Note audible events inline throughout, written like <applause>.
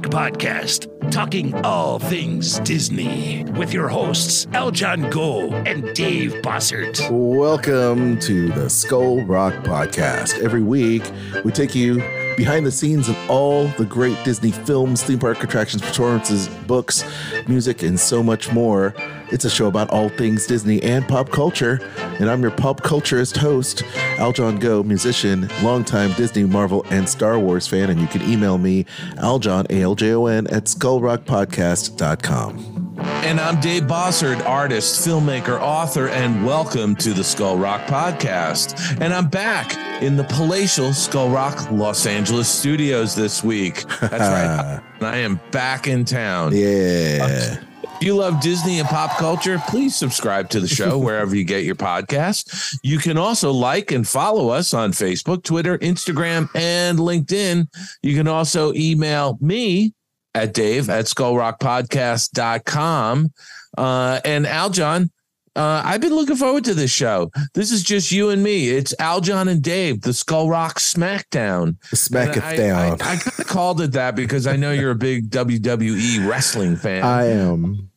Rock Podcast, talking all things Disney with your hosts, Aljon Go and Dave Bossert. Welcome to the Skull Rock Podcast. Every week, we take you behind the scenes of all the great Disney films, theme park attractions, performances, books, music, and so much more. It's a show about all things Disney and pop culture. And I'm your pop culturist host, Aljon Go, musician, longtime Disney, Marvel, and Star Wars fan. And you can email me, Aljon, A-L-J-O-N, at skullrockpodcast.com. And I'm Dave Bossert, artist, filmmaker, author, and welcome to the Skull Rock Podcast. And I'm back in the palatial Skull Rock Los Angeles studios this week. That's right. <laughs> I am back in town. Yeah. If you love Disney and pop culture, please subscribe to the show <laughs> wherever you get your podcast. You can also like and follow us on Facebook, Twitter, Instagram, and LinkedIn. You can also email me at dave at skullrockpodcast.com. Uh, and Aljon, uh, I've been looking forward to this show. This is just you and me. It's Aljon and Dave, the Skull Rock Smackdown. Smacketh I, down. I, I kind of called it that because I know you're a big WWE wrestling fan. I am.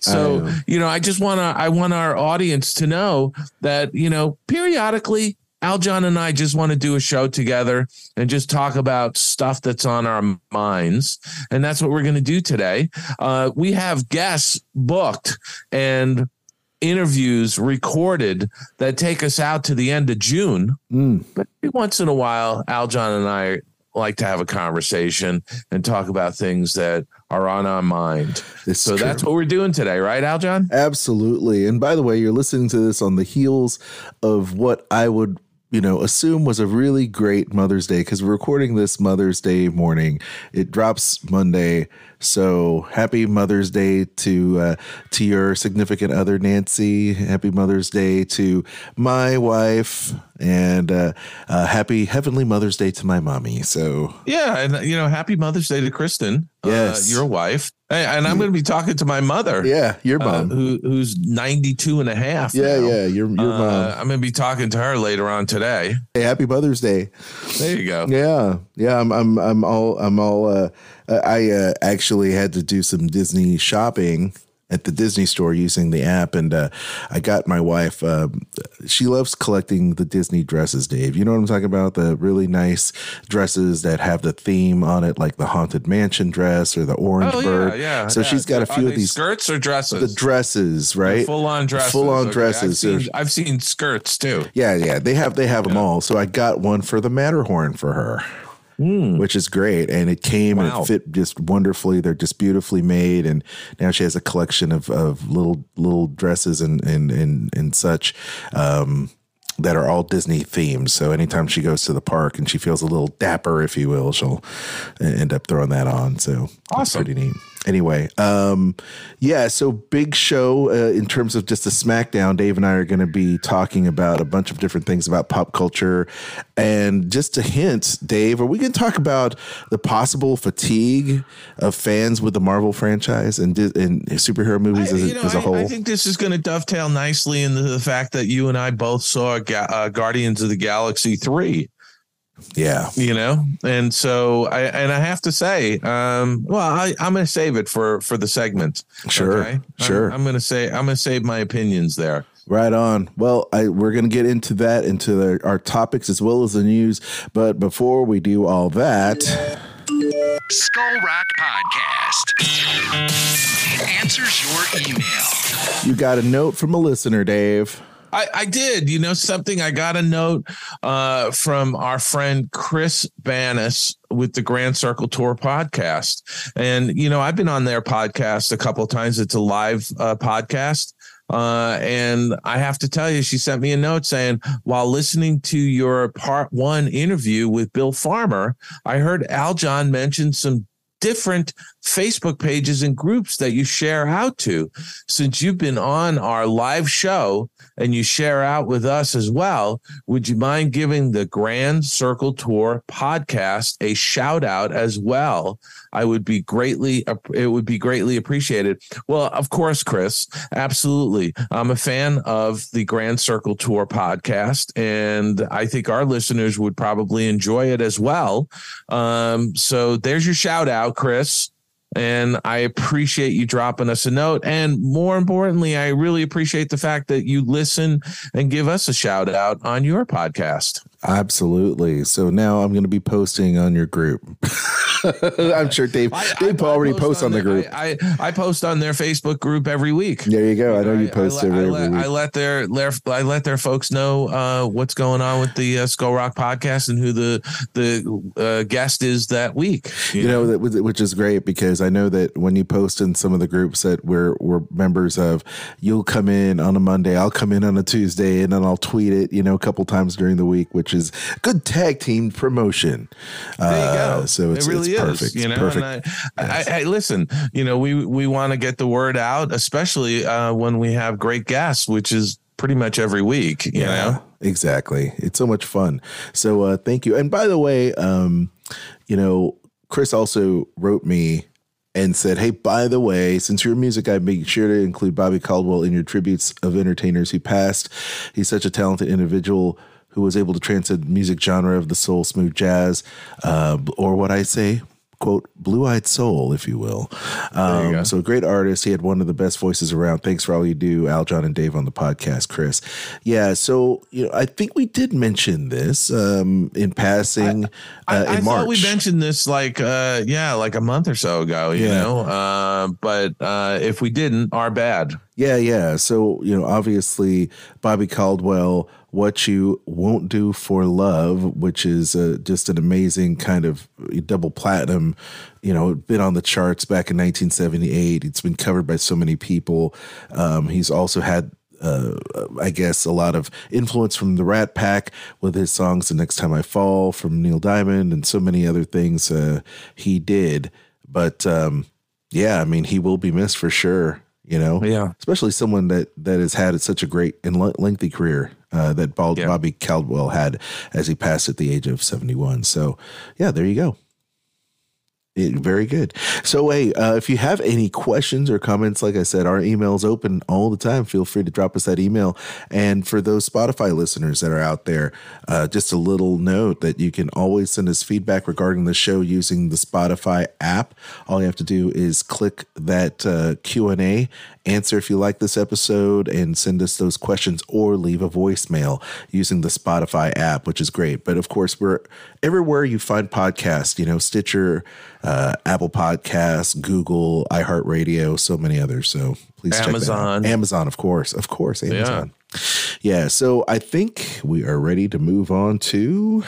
So, you know, I just want to, I want our audience to know that, you know, periodically, Aljon and I just want to do a show together and just talk about stuff that's on our minds. And that's what we're going to do today. Uh, we have guests booked and interviews recorded that take us out to the end of June. Mm. But once in a while, Aljon and I like to have a conversation and talk about things that are on our mind. It's So true. that's what we're doing today, right, Aljon? Absolutely. And by the way, you're listening to this on the heels of what I would, you know, assume was a really great Mother's Day because we're recording this Mother's Day morning. It drops Monday. So happy Mother's Day to uh, to your significant other, Nancy. Happy Mother's Day to my wife, and uh, uh, happy Heavenly Mother's Day to my mommy. So Yeah, and you know, happy Mother's Day to Kristen, Yes. uh, your wife. Hey, and I'm going to be talking to my mother, yeah, your uh, mom. who who's 92 and a half. yeah, now. yeah, your your Uh, mom. I'm going to be talking to her later on today. Hey, happy Mother's Day. There you go. Yeah, yeah. I'm, I'm, I'm all, I'm all. Uh, I uh, actually had to do some Disney shopping at the Disney store using the app, and uh, I got my wife. Um, she loves collecting the Disney dresses, Dave. You know what I'm talking about? The really nice dresses that have the theme on it, like the Haunted Mansion dress or the Orange Oh, Bird. yeah, yeah. So yeah. she's got a few of these skirts or dresses. the dresses, right? Full on dresses. Full-on Okay, dresses. I've seen, I've seen skirts too. Yeah, yeah, they have they have them all. So I got one for the Matterhorn for her, which is great, and it came and Hmm. It fit just wonderfully. They're just beautifully made, and now she has a collection of of little little dresses and and and and such. Um, that are all Disney themed. So anytime she goes to the park and she feels a little dapper, if you will, she'll end up throwing that on. So that's Awesome. pretty neat. Anyway, um, yeah, so big show uh, in terms of just a SmackDown. Dave and I are going to be talking about a bunch of different things about pop culture. And just a hint, Dave, are we going to talk about the possible fatigue of fans with the Marvel franchise and, and superhero movies I- as, know, as a I- whole? I think this is going to dovetail nicely into the fact that you and I both saw Ga- uh, Guardians of the Galaxy 3. Yeah. you know and so i and i have to say um well i i'm gonna save it for for the segment Sure, I'm- sure. I'm, gonna say i'm gonna save my opinions there Right on. Well, I, we're going to get into that, into the, our topics as well as the news. But before we do all that, Skull Rock Podcast answers your email. you got a note from a listener, Dave. I, I did. You know something? I got a note uh, from our friend Chris Bannis with the Grand Circle Tour podcast, and you know I've been on their podcast a couple of times. It's a live uh, podcast. Uh, and I have to tell you, she sent me a note saying, while listening to your part one interview with Bill Farmer, I heard Aljon mention some different Facebook pages and groups that you share out to. Since you've been on our live show and you share out with us as well, would you mind giving the Grand Circle Tour podcast a shout out as well? I would be greatly it would be greatly appreciated. Well, of course, Chris, absolutely. I'm a fan of the Grand Circle Tour podcast, and I think our listeners would probably enjoy it as well. Um, so there's your shout out, Chris. And I appreciate you dropping us a note. And more importantly, I really appreciate the fact that you listen and give us a shout out on your podcast. Absolutely. So now I'm going to be posting on your group. <laughs> I'm sure Dave I, Dave I, already I post posts on, on the group. I, I post on their Facebook group every week. There you go. I know you post every, every let, week. I let their, their I let their folks know uh, what's going on with the uh, Skull Rock podcast and who the the uh, guest is that week. You, you know, know that, which is great because I know that when you post in some of the groups that we're we're members of, you'll come in on a Monday, I'll come in on a Tuesday, and then I'll tweet it. You know, a couple times during the week, which which is good tag team promotion. There you go. Uh, so it's, it really it's perfect. Is, you know, perfect. I, yes. I, I, listen. You know, we we want to get the word out, especially uh, when we have great guests, which is pretty much every week. You yeah, know, exactly. It's so much fun. So uh, thank you. And by the way, um, you know, Chris also wrote me and said, Hey, by the way, since you're a music guy, make sure to include Bobby Caldwell in your tributes of entertainers who passed. He's such a talented individual who was able to transcend music genre of the soul, smooth jazz, uh, or what I say, quote, blue eyed soul, if you will. Um, you so, a great artist. He had one of the best voices around. Thanks for all you do, Al, John, and Dave on the podcast, Chris. Yeah. So, you know, I think we did mention this um, in passing I, uh, I, in I March. we mentioned this like, uh, yeah, like a month or so ago, you yeah. know, uh, but uh, if we didn't, our bad. Yeah. Yeah. So, you know, obviously, Bobby Caldwell what You Won't Do for Love, which is just an amazing kind of double platinum. You know, been on the charts back in 1978. It's been covered by so many people. Um, he's also had uh, I guess a lot of influence from the Rat Pack with his songs "The Next Time I Fall" from Neil Diamond and so many other things uh, he did. But um, yeah, I mean, he will be missed for sure. You know, yeah, especially someone that that has had such a great and lengthy career uh, that Bob, yeah. Bobby Caldwell had as he passed at the age of 71. So, yeah, there you go. Very good. So, hey, uh, if you have any questions or comments, like I said, our email is open all the time. Feel free to drop us that email. And for those Spotify listeners that are out there, uh, just a little note that you can always send us feedback regarding the show using the Spotify app. All you have to do is click that uh, Q and A, answer if you like this episode, and send us those questions, or leave a voicemail using the Spotify app, which is great. But of course, we're everywhere you find podcasts. You know, Stitcher uh, Apple Podcasts, Google, iHeartRadio, so many others. So please Amazon. Amazon, of course, of course, Amazon. Yeah. yeah. So I think we are ready to move on to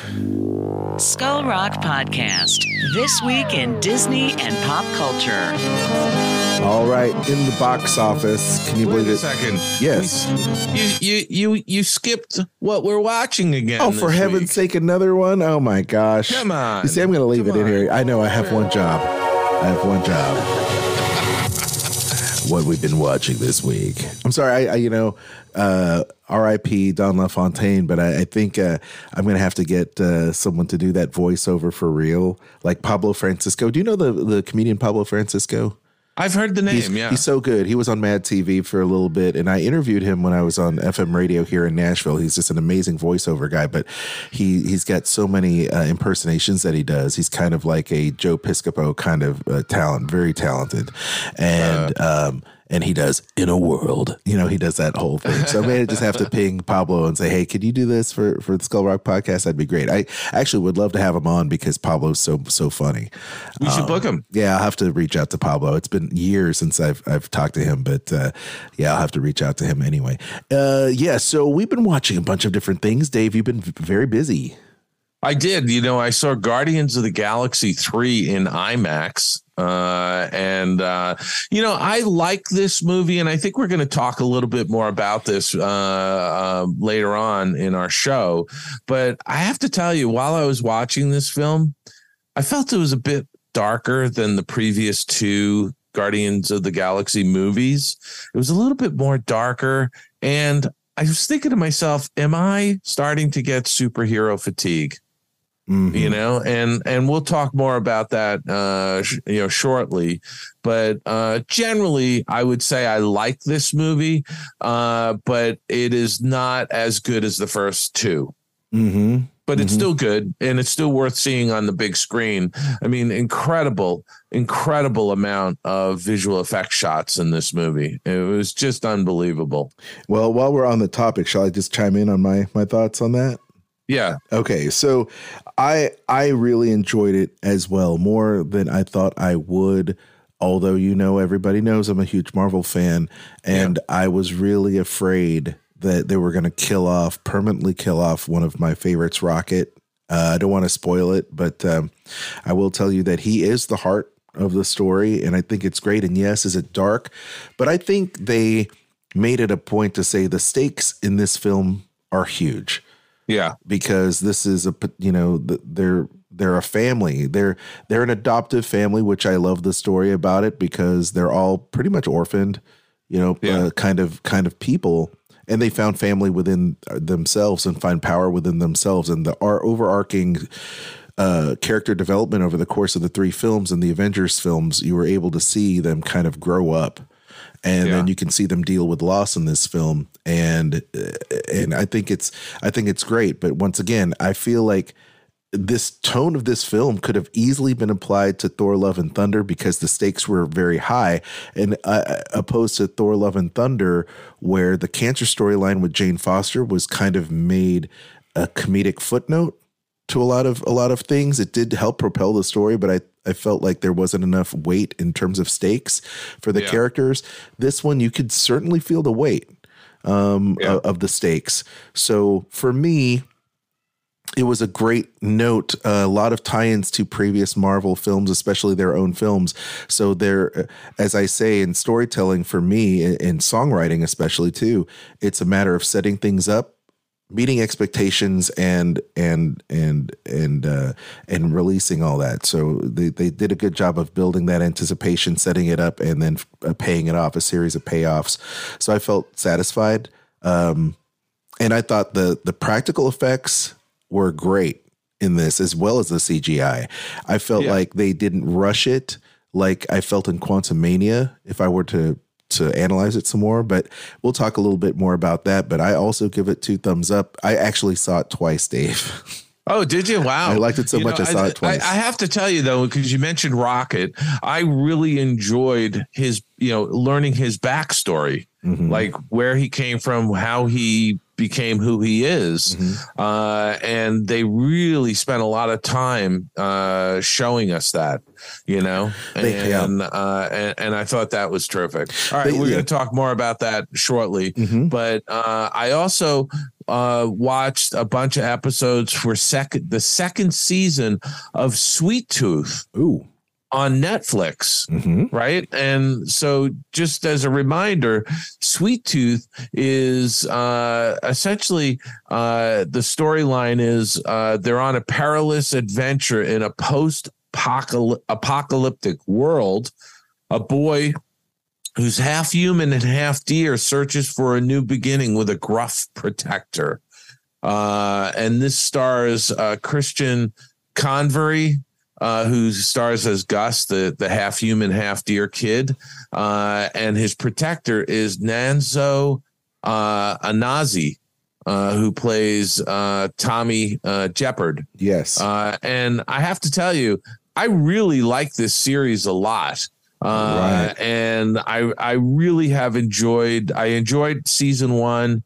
Skull Rock Podcast. This week in Disney and pop culture. All right, in the box office. Can you Wait believe a it? second. Yes. You you you you skipped what we're watching again. Oh, for heaven's week. sake, another one! Oh my gosh! Come on. You see, I'm going to leave Come it in here. I know I have one job. I have one job. what we've been watching this week. I'm sorry. I, I you know, uh, R.I.P. Don LaFontaine, but I, I think uh, I'm going to have to get uh, someone to do that voiceover for real, like Pablo Francisco. Do you know the the comedian Pablo Francisco? I've heard the name. He's, yeah, he's so good. He was on Mad TV for a little bit, and I interviewed him when I was on FM radio here in Nashville. He's just an amazing voiceover guy, but he he's got so many uh, impersonations that he does. He's kind of like a Joe Piscopo kind of uh, talent, very talented, and. Uh, um, and he does in a world. You know, he does that whole thing. So I may <laughs> just have to ping Pablo and say, "Hey, can you do this for for the Skull Rock podcast?" That'd be great. I actually would love to have him on because Pablo's so so funny. We should um, book him. Yeah, I'll have to reach out to Pablo. It's been years since I've I've talked to him, but uh, yeah, I'll have to reach out to him anyway. Uh, yeah, so we've been watching a bunch of different things. Dave, you've been very busy. I did. You know, I saw Guardians of the Galaxy 3 in IMAX. Uh, and, uh, you know, I like this movie, and I think we're going to talk a little bit more about this uh, uh, later on in our show. But I have to tell you, while I was watching this film, I felt it was a bit darker than the previous two Guardians of the Galaxy movies. It was a little bit more darker. And I was thinking to myself, am I starting to get superhero fatigue? Mhm. you know and and we'll talk more about that uh sh- you know shortly but uh generally i would say i like this movie uh but it is not as good as the first two Mhm. but it's Mhm. still good and it's still worth seeing on the big screen i mean incredible incredible amount of visual effect shots in this movie it was just unbelievable Well, while we're on the topic, shall I just chime in on my my thoughts on that? Yeah Okay, so I I really enjoyed it as well, more than I thought I would. Although you know everybody knows I'm a huge Marvel fan, and I was really afraid that they were going to kill off permanently kill off one of my favorites, Rocket. Uh, I don't want to spoil it, but um, I will tell you that he is the heart of the story, and I think it's great. And yes, is it dark? But I think they made it a point to say the stakes in this film are huge yeah. because this is a you know they're they're a family. They're they're an adoptive family which i love the story about it because they're all pretty much orphaned you know Yeah. uh, kind of kind of people. And they found family within themselves and find power within themselves. And the our overarching uh, character development over the course of the three films and the Avengers films, you were able to see them kind of grow up, and Yeah. then you can see them deal with loss in this film, and uh, and I think it's I think it's great. But once again, I feel like this tone of this film could have easily been applied to Thor: Love and Thunder because the stakes were very high, and uh, opposed to Thor: Love and Thunder, where the cancer storyline with Jane Foster was kind of made a comedic footnote to a lot of a lot of things. It did help propel the story, but I I felt like there wasn't enough weight in terms of stakes for the Yeah. characters. This one you could certainly feel the weight um, Yeah. of, of the stakes. So for me, it was a great note. Uh, a lot of tie-ins to previous Marvel films, especially their own films. So there, as I say in storytelling, for me in, in songwriting, especially too, it's a matter of setting things up meeting expectations and and and and uh and releasing all that. So they they did a good job of building that anticipation setting it up and then uh, paying it off a series of payoffs. So i felt satisfied um and i thought the the practical effects were great in this as well as the cgi i felt Yeah. like they didn't rush it like i felt in Quantumania if i were to to analyze it some more, but we'll talk a little bit more about that. But I also give it two thumbs up. I actually saw it twice, Dave. <laughs> Oh, did you? Wow. I liked it so You much I saw it twice. I, I have to tell you though, because you mentioned Rocket, I really enjoyed his, you know, learning his backstory, Mhm. like where he came from, how he became who he is. Mm-hmm. Uh, and they really spent a lot of time uh, showing us that, you know, They- yeah. and, uh, and and I thought that was terrific. All right, They- we're yeah. going to talk more about that shortly Mhm. but uh, I also uh, watched a bunch of episodes for second the second season of Sweet Tooth Ooh. On Netflix. hmm Right. And so, just as a reminder, Sweet Tooth is uh, essentially uh, the storyline is uh, they're on a perilous adventure in a post apocalyptic world. A boy who's half human and half deer searches for a new beginning with a gruff protector. Uh, and this stars uh, Christian Convery, uh, who stars as Gus, the, the half human, half deer kid. Uh, and his protector is Nonso uh, Anozie, uh, who plays uh, Tommy uh, Jepperd. Yes. Uh, and I have to tell you, I really like this series a lot. Uh, Right. and I I really have enjoyed I enjoyed season one.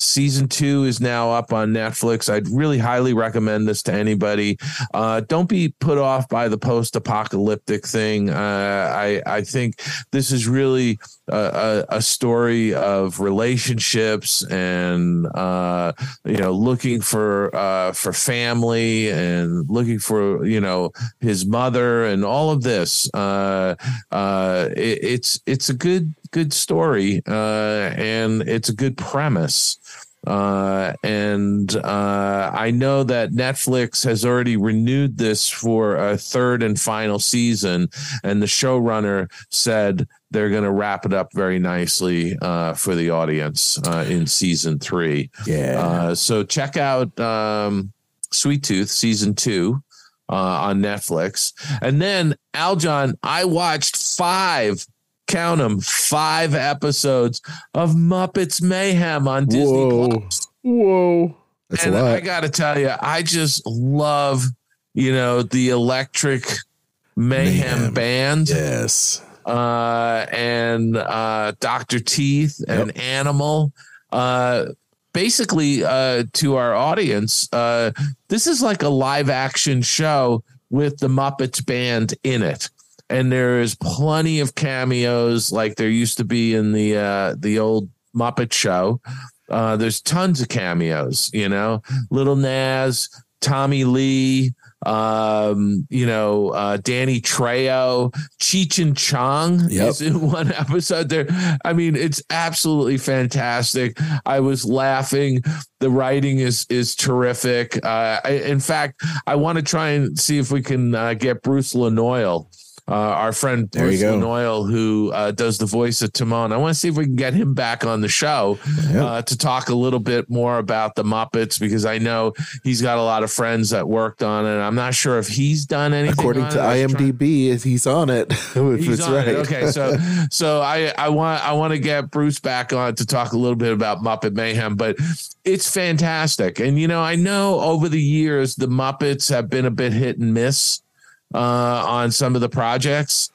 Season two is now up on Netflix. I'd really highly recommend this to anybody. Uh, don't be put off by the post-apocalyptic thing. Uh, I I think this is really a, a, a story of relationships and uh, you know looking for uh, for family and looking for you know his mother and all of this. Uh, uh, it, it's it's a good good story and it's a good premise. Uh, and uh, I know that Netflix has already renewed this for a third and final season, and the showrunner said they're going to wrap it up very nicely uh, for the audience uh, in season three. Yeah. Uh, so check out um, Sweet Tooth season two uh, on Netflix, and then Aljon, I watched five. Count them five episodes of Muppets Mayhem on Disney Whoa. Plus. Whoa. That's and a lot. I got to tell you, I just love, you know, the Electric Mayhem, Mayhem. band yes. uh, and uh, Dr. Teeth and Animal. Uh, basically, uh, to our audience, uh, this is like a live action show with the Muppets band in it. And there is plenty of cameos like there used to be in the uh, the old Muppet show. Uh, there's tons of cameos, you know, Little Nas, Tommy Lee, um, you know, uh, Danny Trejo, Cheech and Chong Yep. is in <laughs> one episode there. I mean, it's absolutely fantastic. I was laughing. The writing is is terrific. Uh, I, in fact, I want to try and see if we can uh, get Bruce Lanoil. Uh, our friend There Bruce. Lanoil, who uh, does the voice of Timon. I want to see if we can get him back on the show Yep. uh, to talk a little bit more about the Muppets because I know he's got a lot of friends that worked on it. I'm not sure if he's done anything. According to. Trying- IMDb, is he's on it. <laughs> if He's it's on right. it. Okay, so <laughs> so I I want I want to get Bruce back on to talk a little bit about Muppet Mayhem, but it's fantastic. And you know, I know over the years the Muppets have been a bit hit and miss uh, on some of the projects.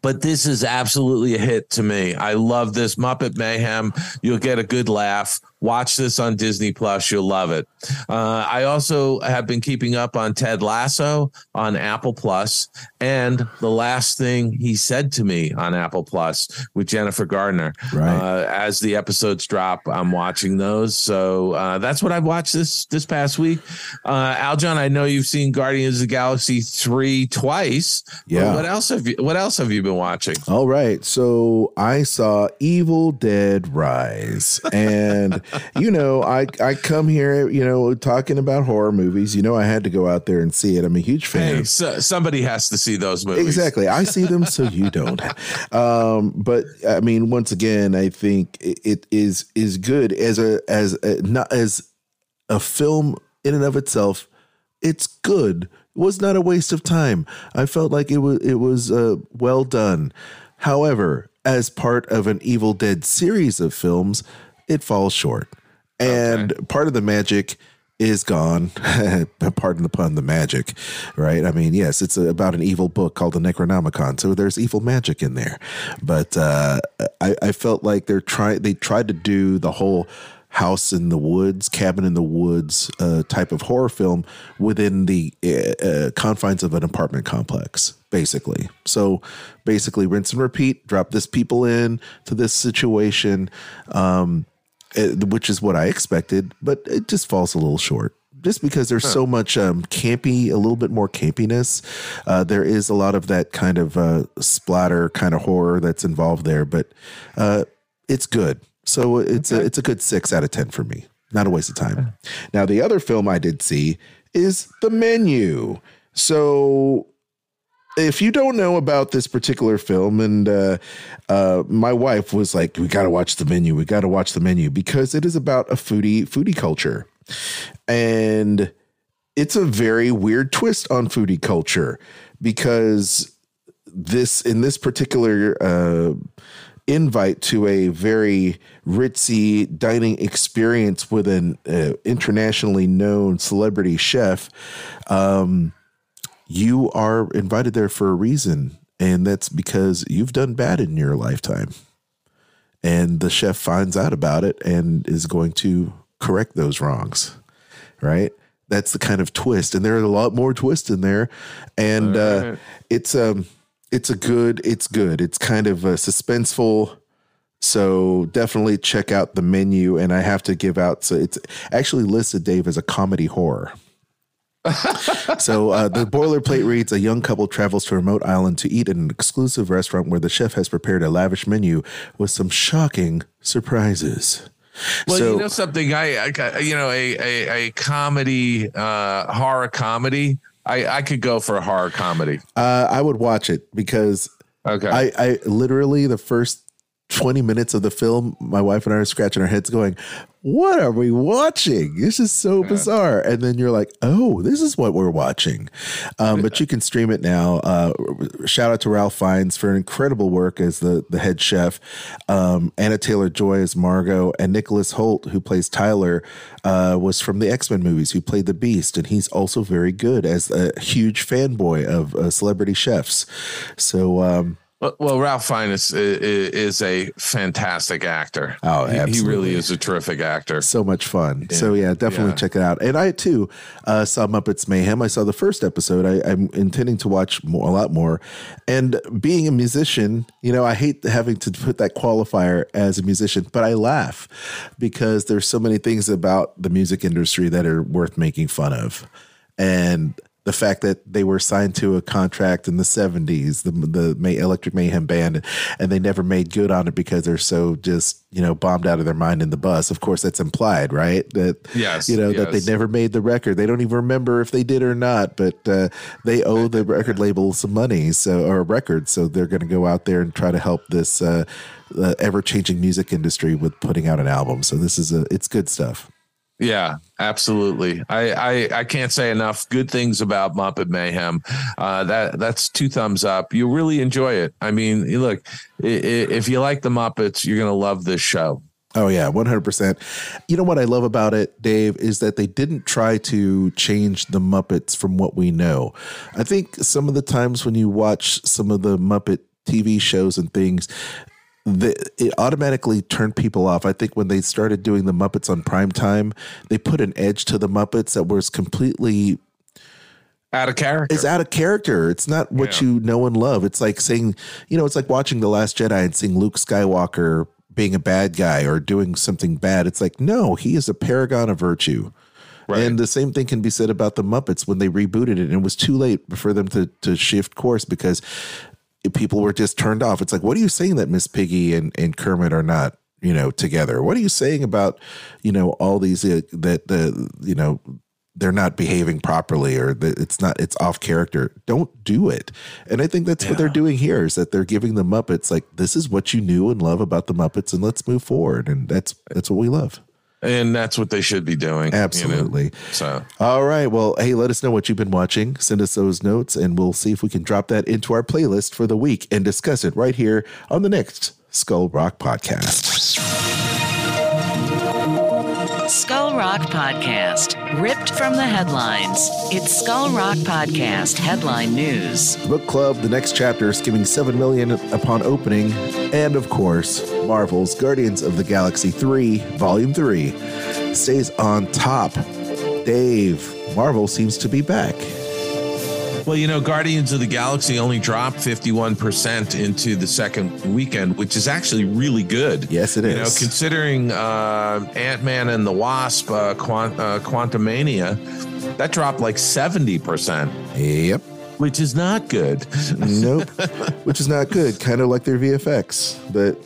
But this is absolutely a hit to me. I love this Muppet Mayhem. You'll get a good laugh. Watch this on Disney Plus. You'll love it. Uh, I also have been keeping up on Ted Lasso on Apple Plus, and the last thing he said to me on Apple Plus with Jennifer Gardner. Right. Uh, as the episodes drop, I'm watching those. So uh, that's what I've watched this this past week. Uh, Aljon, I know you've seen Guardians of the Galaxy three twice. Yeah. What else have you What else have you been watching? All right. So I saw Evil Dead Rise. And, <laughs> you know, I, I come here, you know, talking about horror movies. You know, I had to go out there and see it. I'm a huge fan. Hey, so, somebody has to see those movies. Exactly. I see them, so you <laughs> don't. Um, but I mean, once again, I think it, it is is good as a as a, not as a film in and of itself. It's good. It was not a waste of time. I felt like it was it was uh, well done. However, as part of an Evil Dead series of films, it falls short, and part of the magic is gone. <laughs> Pardon the pun, the magic, right? I mean, yes, it's about an evil book called the Necronomicon, so there's evil magic in there. But uh, I, I felt like they're trying. They tried to do the whole house in the woods, cabin in the woods uh, type of horror film within the uh, uh, confines of an apartment complex, basically. So basically, rinse and repeat. Drop this people in to this situation. Um, which is what I expected, but it just falls a little short. Just because there's so much um, campy, a little bit more campiness. Uh, there is a lot of that kind of uh, splatter kind of horror that's involved there, but uh, it's good. So it's a it's a good six out of ten for me. Not a waste of time. Now the other film I did see is The Menu. So if you don't know about this particular film, and uh, uh, my wife was like, "We got to watch the menu. We got to watch the menu because it is about a foodie foodie culture, and it's a very weird twist on foodie culture because this in this particular uh, invite to a very ritzy dining experience with an uh, internationally known celebrity chef. Um, you are invited there for a reason, and that's because you've done bad in your lifetime. And the chef finds out about it and is going to correct those wrongs, right? That's the kind of twist, and there are a lot more twists in there, and uh, it's um, it's a good, it's good. It's kind of uh, suspenseful. So definitely check out the menu, and I have to give out. So it's actually listed, Dave, as a comedy horror. <laughs> so uh, the boilerplate reads: A young couple travels to a remote island to eat at an exclusive restaurant where the chef has prepared a lavish menu with some shocking surprises. Well, so, you know something, I, I you know a a, a comedy, uh, horror comedy. I I could go for a horror comedy. uh, I would watch it because Okay. I, I literally the first 20 minutes of the film, my wife and I are scratching our heads going, What are we watching? This is so bizarre. And then you're like, Oh, this is what we're watching. Um, but you can stream it now. Uh, shout out to Ralph Fiennes for an incredible work as the, the head chef. Um, Anya Taylor-Joy as Margot, and Nicholas Hoult, who plays Tyler, uh, was from the X Men movies, who played the Beast. And he's also very good as a huge fanboy of uh, celebrity chefs. So, um, Well, well, Ralph Fiennes is, is a fantastic actor. Oh, He- he, really is a terrific actor. so much fun. So yeah, definitely Yeah. check it out. And I too uh, saw Muppets Mayhem. I saw the first episode. I, I'm intending to watch more, a lot more. And being a musician, you know, I hate having to put that qualifier as a musician, but I laugh because there's so many things about the music industry that are worth making fun of, and the fact that they were signed to a contract in the 70s the the May, electric mayhem band and they never made good on it because they're so just you know bombed out of their mind in the bus. Of course that's implied right? That Yes, you know that they never made the record. They don't even remember if they did or not but uh, they owe the <laughs> record label some money so or a record so they're going to go out there and try to help this uh, uh, ever-changing music industry with putting out an album. So this is a it's good stuff Yeah, absolutely. I, I I can't say enough good things about Muppet Mayhem. Uh, that that's two thumbs up. You really enjoy it. I mean, look, if you like the Muppets, you're gonna love this show. Oh yeah, one hundred percent. You know what I love about it, Dave, is that they didn't try to change the Muppets from what we know. I think some of the times when you watch some of the Muppet TV shows and things, the, it automatically turned people off. I think when they started doing the Muppets on prime time, they put an edge to the Muppets that was completely Out of character. it's out of character. It's not what Yeah. you know and love. It's like saying, you know, it's like watching The Last Jedi and seeing Luke Skywalker being a bad guy or doing something bad. It's like, no, he is a paragon of virtue. Right. And the same thing can be said about the Muppets when they rebooted it. And it was too late for them to, to shift course because people were just turned off. It's like, what are you saying that Miss Piggy and, and Kermit are not, you know, together? What are you saying about, you know, all these, uh, that the, you know, they're not behaving properly or that it's not, it's off character. Don't do it. And I think that's what they're doing here is that they're giving the Muppets like, this is what you knew and love about the Muppets and let's move forward. And that's, that's what we love. And that's what they should be doing. you know? Absolutely. So All right. Well, hey, let us know what you've been watching. Send us those notes, and we'll see if we can drop that into our playlist for the week and discuss it right here on the next Skull Rock podcast. Skull Rock Podcast, ripped from the headlines. It's Skull Rock Podcast headline news. Book Club, the next chapter, skimming 7 million upon opening. And of course, Marvel's Guardians of the Galaxy 3, Volume 3, stays on top. Dave, Marvel seems to be back. Well, you know, Guardians of the Galaxy only dropped 51% into the second weekend, which is actually really good. Yes, it You know, considering uh, Ant Man and the Wasp, uh, Quant- uh, Quantumania, that dropped like 70%, Yep. which is not good. Nope. <laughs> Which is not good. Kind of like their VFX, but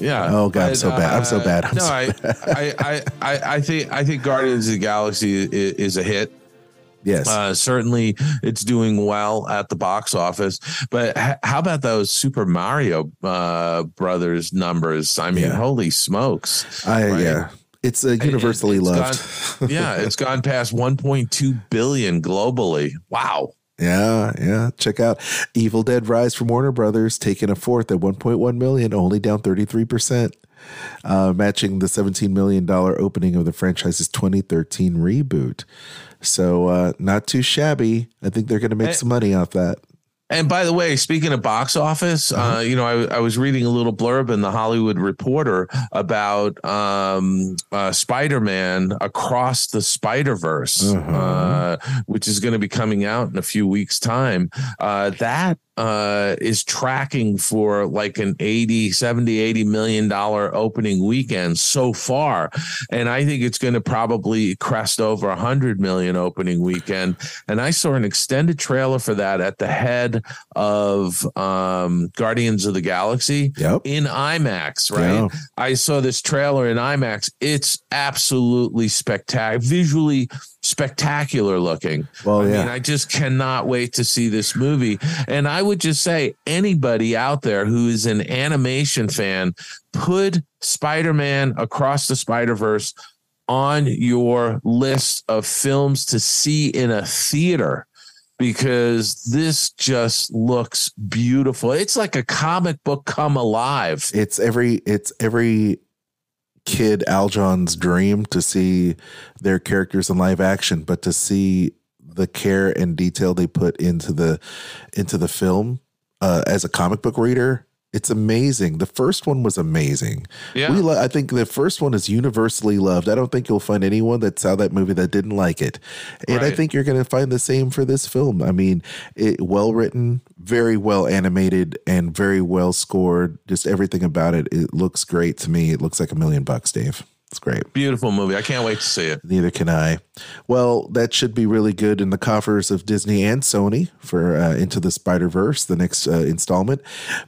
Yeah. Oh, God, I'm so bad. I'm so bad. I'm no, so I, I, I, I, I think I think Guardians of the Galaxy is, is a hit. yes. Uh, certainly, it's doing well at the box office. But h- how about those Super Mario uh, Brothers numbers? I mean, Yeah. holy smokes! I right? yeah. It's uh, universally It's loved. gone- <laughs> yeah, it's gone past 1.2 billion globally. Wow. Yeah, yeah. Check out Evil Dead Rise from Warner Brothers, taking a fourth at 1.1 million, only down 33%, uh, matching the 17 million dollar opening of the franchise's 2013 reboot. So uh, not too shabby. I think they're going to make Hey. some money off that. And by the way, speaking of box office, Uh-huh. uh, you know, I, I was reading a little blurb in the Hollywood Reporter about um, uh, Spider-Man Across the Spider-Verse, Uh-huh. uh, which is going to be coming out in a few weeks' time. Uh, that uh, is tracking for like an 80, 70, 80 million dollar opening weekend so far. And I think it's going to probably crest over a hundred million opening weekend. And I saw an extended trailer for that at the head of um, Guardians of the Galaxy Yep. in IMAX, right? Yeah. I saw this trailer in IMAX. It's absolutely spectacular, visually spectacular looking. Well, I yeah. mean, I just cannot wait to see this movie. And I would just say, anybody out there who is an animation fan, put Spider Man Across the Spider Verse on your list of films to see in a theater because this just looks beautiful. It's like a comic book come alive. it's every it's every kid Aljon's dream to see their characters in live action, but to see the care and detail they put into the into the film uh, as a comic book reader. It's amazing. The first one was amazing. Yeah. We lo- I think the first one is universally loved. I don't think you'll find anyone that saw that movie that didn't like it. And I think you're going to find the same for this film. I mean, it well written, very well animated, and very well scored. Just everything about it. It looks great to me. It looks like a million bucks, Dave. It's great. Beautiful movie. I can't wait to see it. Neither can I. Well, that should be really good in the coffers of Disney and Sony for uh, Into the Spider Verse, the next uh, installment.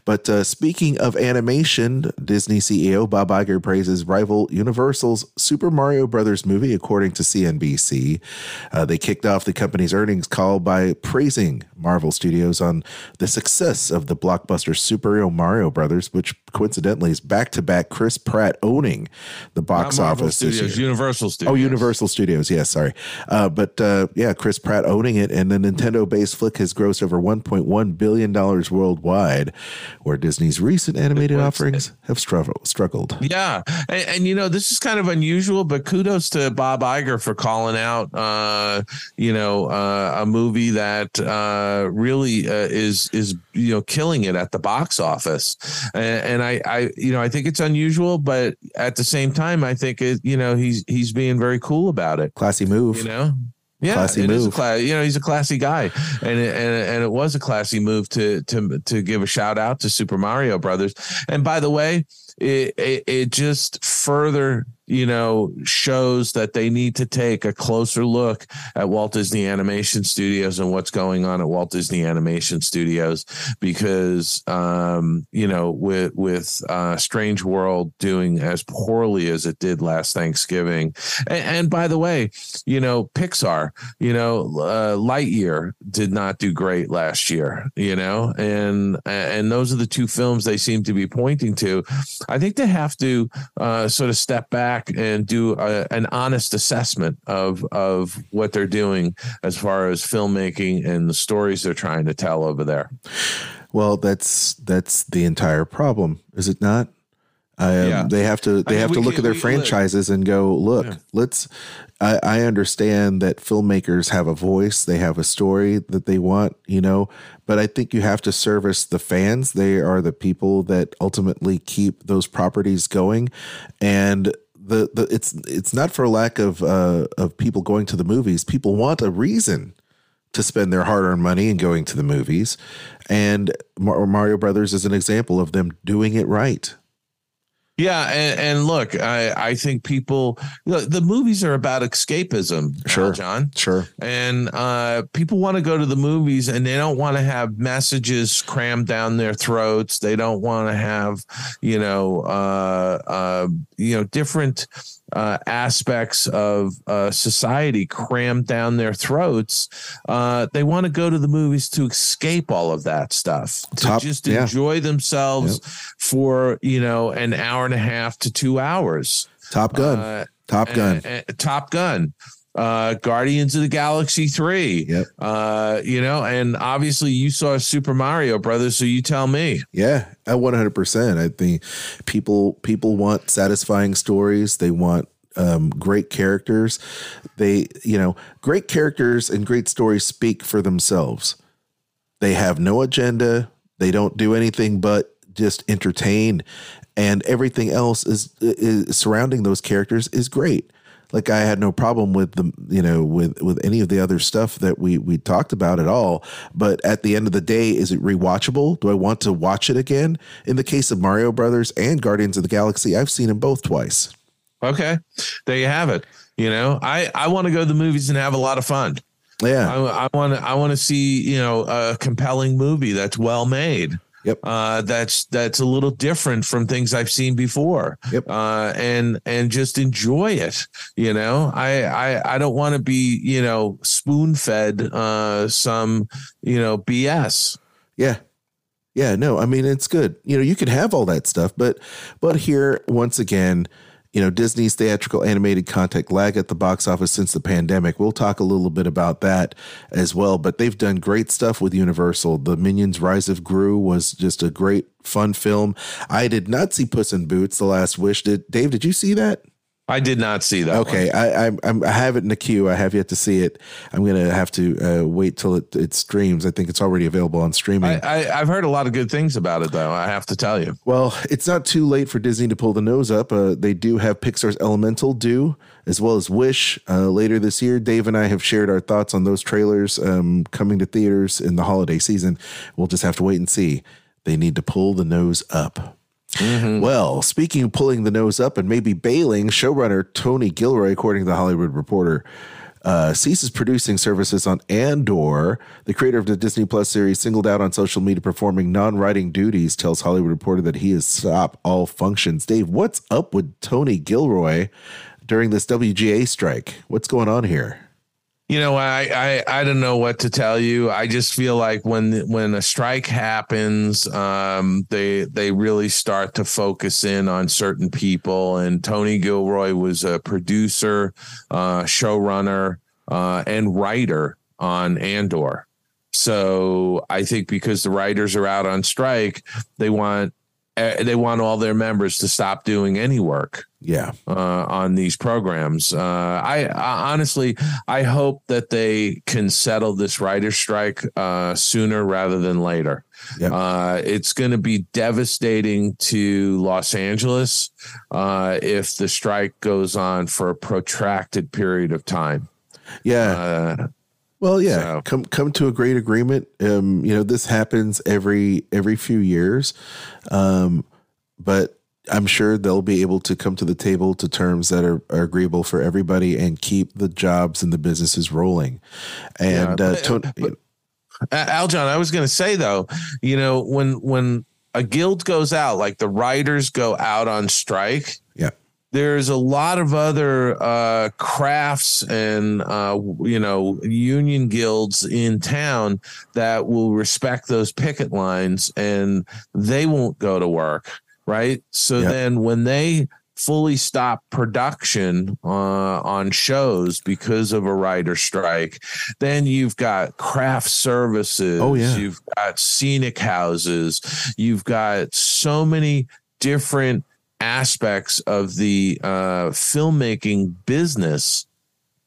But uh, speaking of animation, Disney CEO Bob Iger praises rival Universal's Super Mario Brothers movie, according to CNBC. Uh, they kicked off the company's earnings call by praising Marvel Studios on the success of the blockbuster Super Mario Brothers, which coincidentally is back to back Chris Pratt owning the box office this Studios. Universal Studios. Oh, Universal Studios. Yes, sorry. Uh, but uh, yeah, Chris Pratt owning it, and the Nintendo-based flick has grossed over 1.1 billion dollars worldwide, where Disney's recent animated offerings have struggled. Struggled. Yeah, and, and you know this is kind of unusual, but kudos to Bob Iger for calling out, uh, you know, uh, a movie that uh, really uh, is is you know killing it at the box office, and, and I, I, you know, I think it's unusual, but at the same time, I think it, you know, he's he's being very cool about it. Classy move. You know. Yeah, Classy it is a move. class. You know, he's a classy guy, and it, and and it was a classy move to to to give a shout out to Super Mario Brothers. And by the way, it it, it just further you know shows that they need to take a closer look at Walt Disney Animation Studios and what's going on at Walt Disney Animation Studios. Because um you know with with uh Strange World doing as poorly as it did last Thanksgiving. And, and by the way you know Pixar you know uh, Lightyear did not do great last year you know? And and those are the two films they seem to be pointing to. I think they have to uh, sort of step back and do a, an honest assessment of of what they're doing as far as filmmaking and the stories they're trying to tell over there. Well, that's that's the entire problem, is it not? Um, Yeah. They have to they mean, have to look can- at their franchises and go, look, Yeah. let's. I, I understand that filmmakers have a voice, they have a story that they want, you know, but I think you have to service the fans. They are the people that ultimately keep those properties going, and the the it's it's not for lack of uh, of people going to the movies. People want a reason to spend their hard-earned money and going to the movies. And Mar- Mario Brothers is an example of them doing it right. Yeah, and, and look, I I think people the, the movies are about escapism, Sure. John. Sure. and uh, people want to go to the movies and they don't want to have messages crammed down their throats they don't want to have you know uh, uh, you know different uh, aspects of uh, society crammed down their throats uh, they want to go to the movies to escape all of that stuff to Top- just yeah. enjoy themselves for you know an hour and a half to two hours Top Gun. Uh, Top Gun. uh, uh, Top Gun, uh, Guardians of the Galaxy 3. Yep. Uh, you know, and obviously you saw Super Mario Brothers, so you tell me. Yeah, at one hundred percent. I think people people want satisfying stories. They want um, great characters. They you know great characters and great stories speak for themselves. They have no agenda. They don't do anything but just entertain, and everything else is, is surrounding those characters is great. Like I had no problem with the you know with with any of the other stuff that we we talked about at all. But at the end of the day, is it rewatchable? Do I want to watch it again? In the case of Mario Brothers and Guardians of the Galaxy, I've seen them both twice. Okay, there you have it. You know, I I want to go to the movies and have a lot of fun. Yeah, I want to I want to see you know a compelling movie that's well made. Yep. Uh, that's that's a little different from things I've seen before. Yep. Uh, and and just enjoy it. You know, I I I don't want to be you know spoon fed uh, some you know BS. Yeah. Yeah, no, I mean it's good. You know, you can have all that stuff, but but here once again, you know, Disney's theatrical animated content lag at the box office since the pandemic. We'll talk a little bit about that as well, but they've done great stuff with Universal. The Minions Rise of Gru was just a great fun film. I did not see Puss in Boots: The Last Wish. Did Dave? Did you see that? I did not see that. Okay, I, I I'm I have it in the queue. I have yet to see it. I'm gonna have to uh, wait till it, it streams. I think it's already available on streaming. I, I, have heard a lot of good things about it, though. I have to tell you. Well, it's not too late for Disney to pull the nose up. Uh, they do have Pixar's Elemental due, as well as Wish uh, later this year. Dave and I have shared our thoughts on those trailers um, coming to theaters in the holiday season. We'll just have to wait and see. They need to pull the nose up. Mm-hmm. Well, speaking of pulling the nose up and maybe bailing, showrunner Tony Gilroy, according to the Hollywood Reporter, uh, ceases producing services on Andor. The creator of the Disney Plus series, singled out on social media performing non-writing duties, tells Hollywood Reporter that he has stopped all functions. Dave, what's up with Tony Gilroy during this WGA strike? What's going on here? You know, I, I I don't know what to tell you. I just feel like when when a strike happens, um, they they really start to focus in on certain people. And Tony Gilroy was a producer, uh, showrunner, uh, and writer on Andor. So I think because the writers are out on strike, they want uh, they want all their members to stop doing any work yeah uh, on these programs uh, I, I, honestly i hope that they can settle this writer strike uh, sooner rather than later. Uh, it's going to be devastating to los angeles uh, if the strike goes on for a protracted period of time yeah well, yeah, so. come come to a great agreement. Um, you know, this happens every every few years, um, but I'm sure they'll be able to come to the table to terms that are, are agreeable for everybody and keep the jobs and the businesses rolling. And yeah, uh, Tony, but, Aljon, I was going to say though, you know, when when a guild goes out, like the writers go out on strike, yeah. there's a lot of other uh, crafts and uh, you know union guilds in town that will respect those picket lines and they won't go to work right so yep. then when they fully stop production uh, on shows because of a writer strike then you've got craft services oh yeah you've got scenic houses you've got so many different aspects of the uh, filmmaking business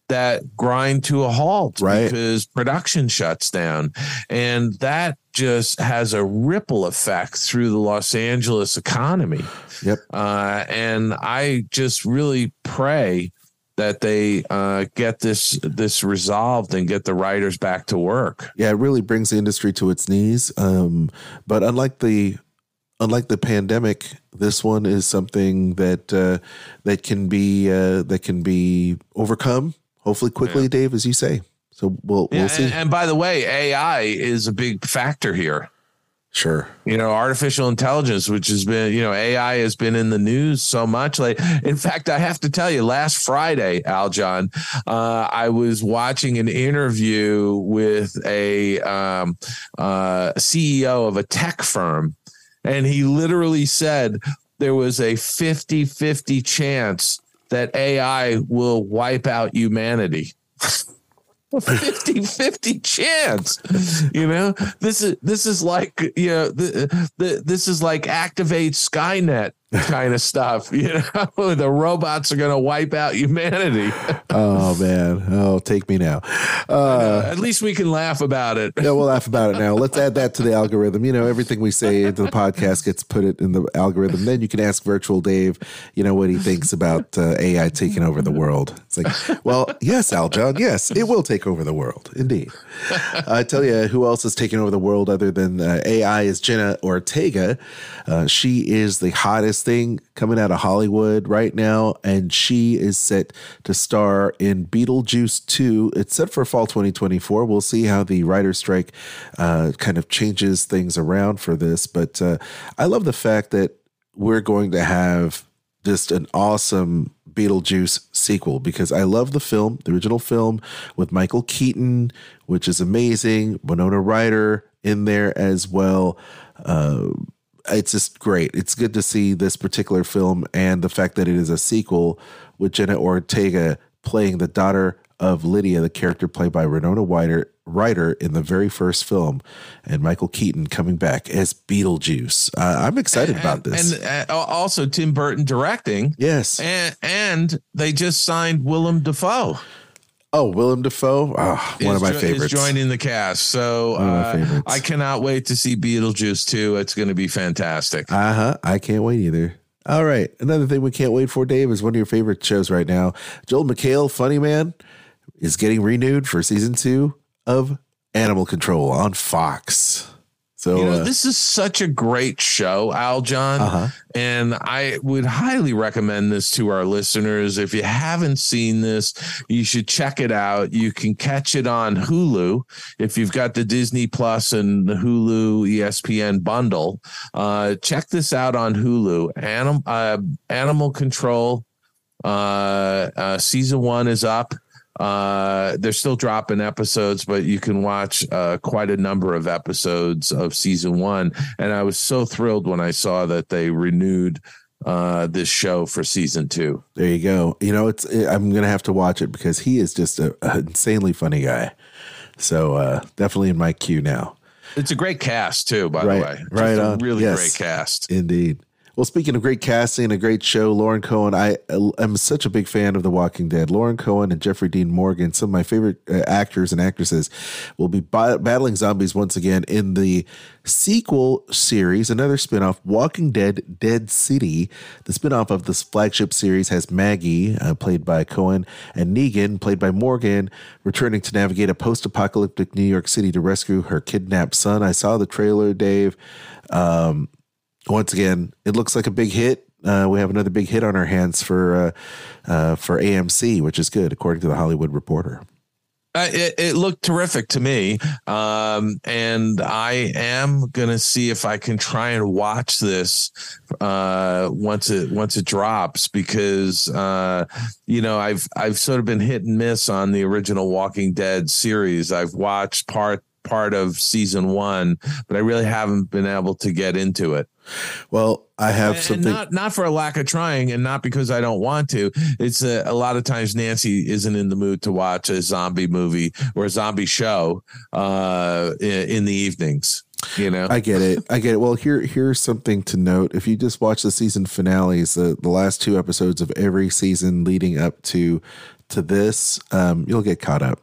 that grind to a halt right. because production shuts down. And that just has a ripple effect through the Los Angeles economy. Yep. Uh, and I just really pray that they uh, get this this resolved and get the writers back to work. Yeah, it really brings the industry to its knees. Um, but unlike the unlike the pandemic, this one is something that uh, that can be uh, that can be overcome. Hopefully, quickly, yeah. Dave, as you say. So we'll we'll see. And, and by the way, AI is a big factor here. Sure. You know, artificial intelligence, which has been, you know, AI has been in the news so much. Like, in fact, I have to tell you, last Friday, Aljon, uh, I was watching an interview with a um, uh, CEO of a tech firm and he literally said there was a 50 50 chance that AI will wipe out humanity. <laughs> 50 50 chance you know this is this is like you know the, the, this is like activate skynet kind of stuff. <laughs> You know, the robots are going to wipe out humanity. <laughs> oh man, oh take me now. Uh, At least we can laugh about it. yeah, we'll laugh about it now. Let's add that to the algorithm. You know, everything we say into the podcast gets put it in the algorithm. Then you can ask Virtual Dave, you know, what he thinks about uh, AI taking over the world. It's like, well, yes, Aljon, yes, it will take over the world, indeed. I tell you, who else is taking over the world other than uh, AI is Jenna Ortega. Uh, she is the hottest thing coming out of Hollywood right now, and she is set to star in Beetlejuice 2. It's set for fall 2024. We'll see how the writer's strike uh, kind of changes things around for this, but uh, I love the fact that we're going to have just an awesome Beetlejuice sequel because I love the film, the original film with Michael Keaton, which is amazing. Winona Ryder in there as well. Uh, it's just great. It's good to see this particular film and the fact that it is a sequel with Jenna Ortega playing the daughter of Lydia, the character played by Winona Ryder, Ryder in the very first film, and Michael Keaton coming back as Beetlejuice. Uh, I'm excited about this. And uh, also Tim Burton directing. yes. And, and they just signed Willem Dafoe. Oh, Willem Dafoe, oh, one of my jo- favorites. Is joining the cast. So One of my uh. I cannot wait to see Beetlejuice 2. It's going to be fantastic. Uh huh. I can't wait either. All right. Another thing we can't wait for, Dave, is one of your favorite shows right now. Joel McHale, Funny Man, is getting renewed for season two of Animal Control on Fox. So, You know, uh, this is such a great show, Aljon. Uh-huh. And I would highly recommend this to our listeners. If you haven't seen this, you should check it out. You can catch it on Hulu if you've got the Disney Plus and the Hulu ESPN bundle. Uh, check this out on Hulu. Anim- uh, Animal Control uh, uh, season one is up. Uh, they're still dropping episodes, but you can watch uh, quite a number of episodes of season one. And I was so thrilled when I saw that they renewed uh, this show for season two. there you go. You know, it's I'm gonna have to watch it because he is just a, an insanely funny guy. So uh, definitely in my queue now. It's a great cast too, by Right, the way. Just right a on. really Yes. great cast. Indeed. Well, speaking of great casting, and a great show, Lauren Cohan. I am such a big fan of The Walking Dead. Lauren Cohan and Jeffrey Dean Morgan, some of my favorite uh, actors and actresses, will be battling zombies once again in the sequel series, another spinoff, Walking Dead Dead City. The spinoff of this flagship series has Maggie, uh, played by Cohan, and Negan, played by Morgan, returning to navigate a post apocalyptic New York City to rescue her kidnapped son. I saw the trailer, Dave. Um, once again, it looks like a big hit. Uh, we have another big hit on our hands for uh, uh, for AMC, which is good, according to the Hollywood Reporter. Uh, it, it looked terrific to me. Um, and I am going to see if I can try and watch this uh, once it once it drops because uh, you know I've I've sort of been hit and miss on the original Walking Dead series. I've watched part part of season one, but I really haven't been able to get into it. Well, I have And something. not not for a lack of trying, and not because I don't want to. It's a, a lot of times Nancy isn't in the mood to watch a zombie movie or a zombie show uh, in, in the evenings. You know, I get it. I get it. Well, here here's something to note. If you just watch the season finales, the, the last two episodes of every season leading up to to this, um, you'll get caught up.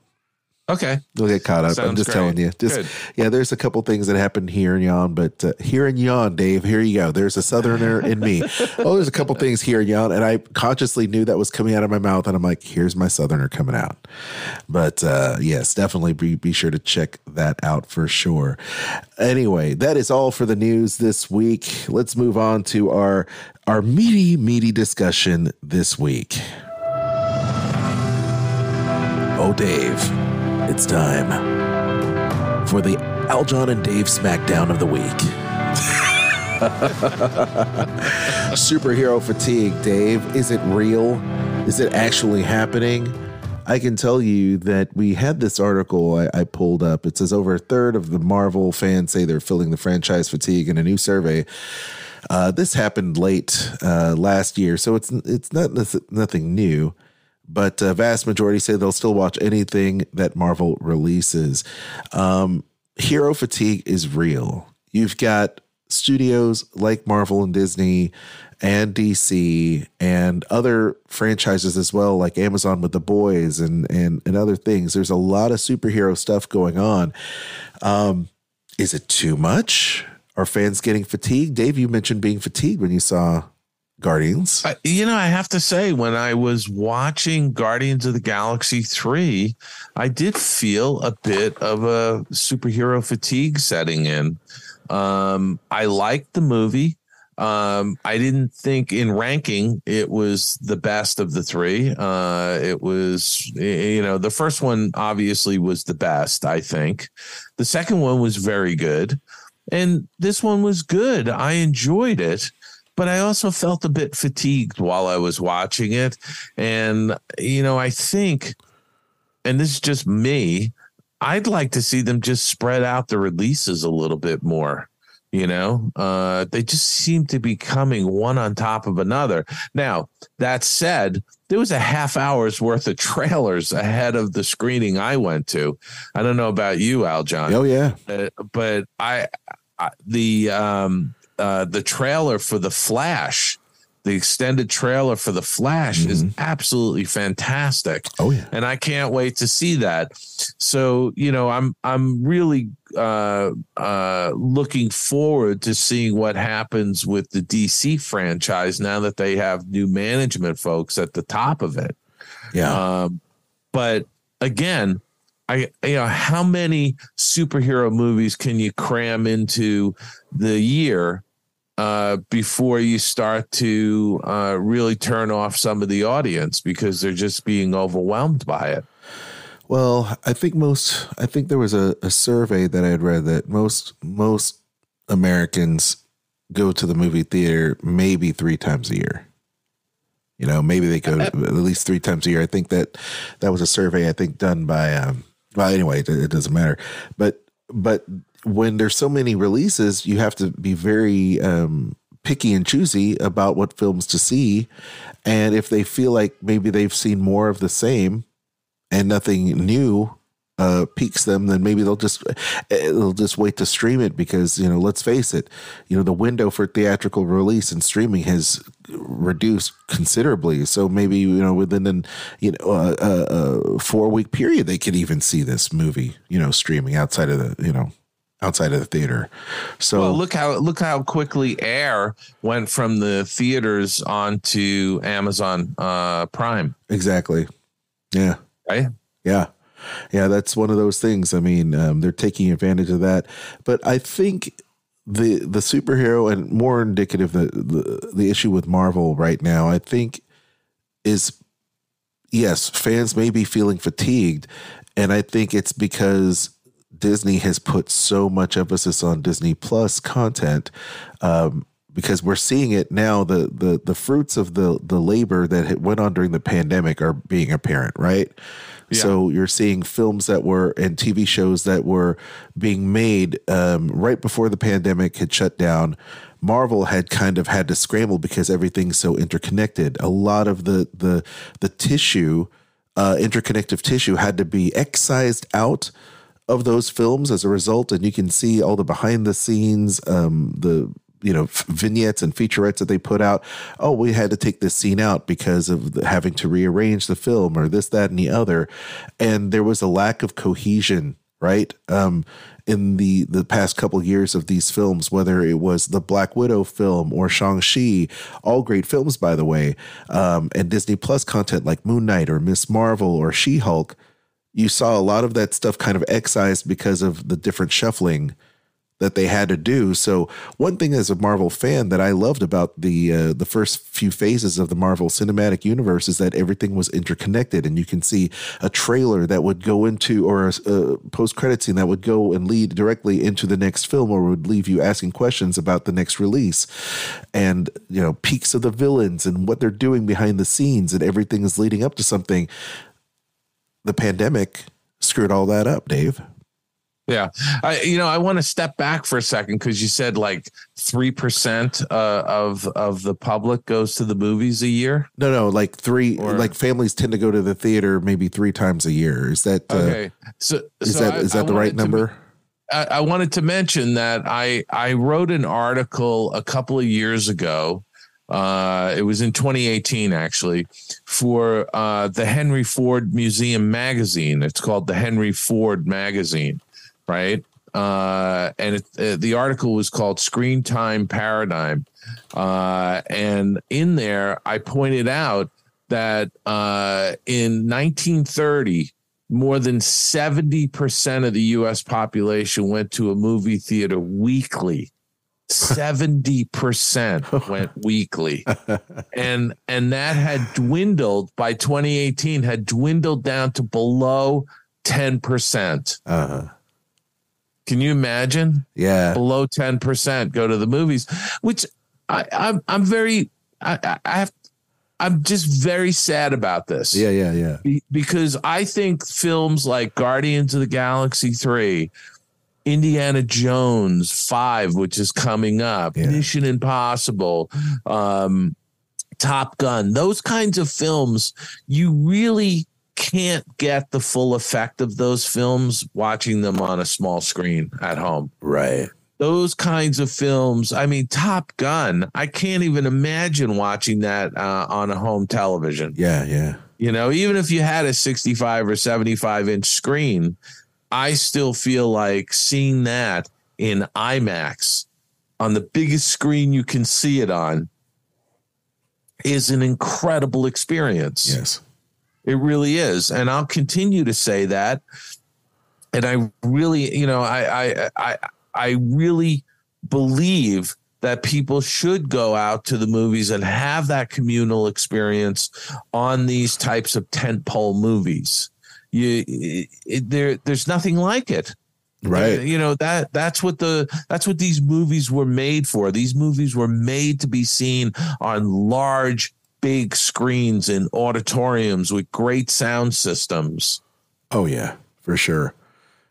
Okay, You'll get caught up. I'm just great. telling you. Just Good. yeah, there's a couple things that happen here and yon, but uh, here and yon, Dave. Here you go. There's a southerner <laughs> in me. Oh, there's a couple things here and yon, and I consciously knew that was coming out of my mouth, and I'm like, here's my southerner coming out. But uh, yes, definitely be be sure to check that out for sure. Anyway, that is all for the news this week. Let's move on to our our meaty meaty discussion this week. Oh, Dave, it's time for the Aljon and Dave Smackdown of the Week. <laughs> Superhero fatigue, Dave. Is it real? Is it actually happening? I can tell you that we had this article I, I pulled up. It says over a third of the Marvel fans say they're feeling the franchise fatigue in a new survey. Uh, this happened late uh, last year, so it's it's not nothing new but a vast majority say they'll still watch anything that Marvel releases. Um, hero fatigue is real. You've got studios like Marvel and Disney and DC and other franchises as well, like Amazon with the boys and and and other things. There's a lot of superhero stuff going on. Um, is it too much? Are fans getting fatigued? Dave, you mentioned being fatigued when you saw Guardians. You know, I have to say, when I was watching Guardians of the Galaxy 3, I did feel a bit of a superhero fatigue setting in. Um, I liked the movie. Um, I didn't think in ranking it was the best of the three. Uh, it was, you know, the first one obviously was the best, I think. The second one was very good. And this one was good. I enjoyed it but I also felt a bit fatigued while I was watching it. And, you know, I think, and this is just me, I'd like to see them just spread out the releases a little bit more. You know, uh, they just seem to be coming one on top of another. Now, that said, there was a half hour's worth of <laughs> trailers ahead of the screening I went to. I don't know about you, Aljon. Oh yeah, uh, but I, I the um uh, the trailer for the Flash, the extended trailer for the Flash mm-hmm. is absolutely fantastic. Oh yeah, and I can't wait to see that. So you know, I'm I'm really uh, uh, looking forward to seeing what happens with the DC franchise now that they have new management folks at the top of it. Yeah, um, but again I you know how many superhero movies can you cram into the year uh, before you start to uh, really turn off some of the audience because they're just being overwhelmed by it. Well, I think most. I think there was a, a survey that I had read that most most Americans go to the movie theater maybe three times a year. You know, maybe they go <laughs> at least three times a year. I think that that was a survey I think done by. Um, well, anyway, it, it doesn't matter. But but when there's so many releases, you have to be very um, picky and choosy about what films to see. And if they feel like maybe they've seen more of the same and nothing new uh, piques them, then maybe they'll just they'll just wait to stream it because you know, let's face it, you know, the window for theatrical release and streaming has reduced considerably. So maybe you know within an you know a, a, a four week period they could even see this movie you know streaming outside of the you know outside of the theater. So well, look how look how quickly Air went from the theaters onto Amazon uh, Prime. Exactly. Yeah. Right. Yeah. Yeah, that's one of those things. I mean, um, they're taking advantage of that, but I think the the superhero and more indicative the, the the issue with Marvel right now, I think, is yes, fans may be feeling fatigued, and I think it's because Disney has put so much emphasis on Disney Plus content um, because we're seeing it now. The the the fruits of the the labor that went on during the pandemic are being apparent, right? Yeah. So you're seeing films that were and TV shows that were being made um, right before the pandemic had shut down. Marvel had kind of had to scramble because everything's so interconnected. A lot of the the the tissue, uh, interconnective tissue, had to be excised out of those films as a result, and you can see all the behind the scenes, um, the you know vignettes and featurettes that they put out. Oh, we had to take this scene out because of having to rearrange the film or this, that, and the other, and there was a lack of cohesion, right? Um, in the the past couple of years of these films, whether it was the Black Widow film or Shang Chi, all great films by the way, um, and Disney Plus content like Moon Knight or Miss Marvel or She Hulk you saw a lot of that stuff kind of excised because of the different shuffling that they had to do. So one thing as a Marvel fan that I loved about the uh, the first few phases of the Marvel Cinematic Universe is that everything was interconnected, and you can see a trailer that would go into or a, a post credit scene that would go and lead directly into the next film, or would leave you asking questions about the next release, and you know peaks of the villains and what they're doing behind the scenes, and everything is leading up to something the pandemic screwed all that up, Dave. Yeah, I you know I want to step back for a second because you said like three percent uh, of of the public goes to the movies a year. No, no, like three. Or, like families tend to go to the theater maybe three times a year. Is that uh, okay? So is so that I, is that I the right number? I wanted to mention that I I wrote an article a couple of years ago Uh, it was in 2018, actually, for uh, the Henry Ford Museum magazine. It's called the Henry Ford Magazine, right? Uh, and it, uh, the article was called Screen Time Paradigm. Uh, and in there, I pointed out that uh, in 1930, more than 70% of the US population went to a movie theater weekly. 70% <laughs> went weekly. <laughs> And and that had dwindled by 2018 had dwindled down to below 10%. Uh, Can you imagine? yeah. Below 10% go to the movies, which I, I'm I'm very I, I I have I'm just very sad about this. Yeah, yeah, yeah. Be- because I think films like Guardians of the Galaxy 3, Indiana Jones 5, which is coming up, Yeah. Mission Impossible, um, Top Gun, those kinds of films, you really can't get the full effect of those films watching them on a small screen at home Right. those kinds of films. I mean, Top Gun. I can't even imagine watching that uh, on a home television. Yeah, yeah. You know, even if you had a 65 or 75 inch screen, I still feel like seeing that in IMAX on the biggest screen you can see it on is an incredible experience. Yes. It really is. And I'll continue to say that. And I really, you know, I I I I really believe that people should go out to the movies and have that communal experience on these types of tentpole movies. You it, there there's nothing like it. Right. You know that that's what the that's what these movies were made for. These movies were made to be seen on large big screens in auditoriums with great sound systems. Oh yeah, for sure.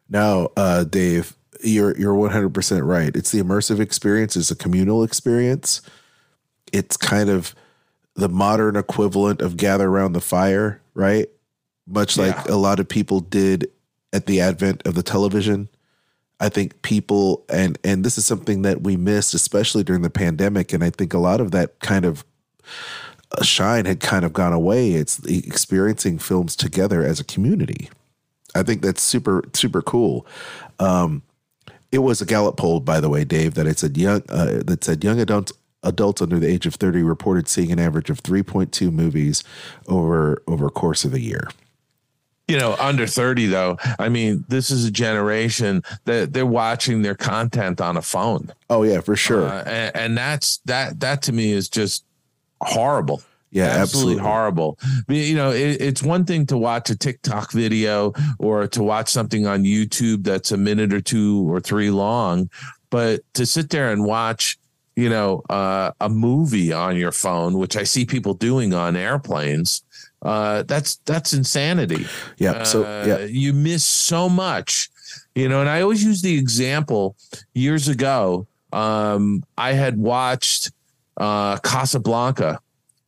Now, uh, Dave, you're you're 100 percent right. It's the immersive experience. It's a communal experience. It's kind of the modern equivalent of gather around the fire, right? Much like Yeah. a lot of people did at the advent of the television. I think people and and this is something that we missed, especially during the pandemic. And I think a lot of that kind of uh, shine had kind of gone away. It's experiencing films together as a community. I think that's super super cool. Um, it was a Gallup poll, by the way, Dave, that it said young uh, that said young adults adults under the age of thirty reported seeing an average of three point two movies over over a course of a year. You know, under 30 though, I mean, this is a generation that they're watching their content on a phone. Oh yeah, for sure. Uh, and, and that's that that to me is just horrible. yeah, absolutely, absolutely. horrible. You know, it, it's one thing to watch a TikTok video or to watch something on YouTube that's a minute or two or three long, but to sit there and watch, you know, uh, a movie on your phone, which I see people doing on airplanes, uh, that's that's insanity. Yeah. So Uh, yeah, you miss so much, you know. And I always use the example years ago. Um, I had watched uh, Casablanca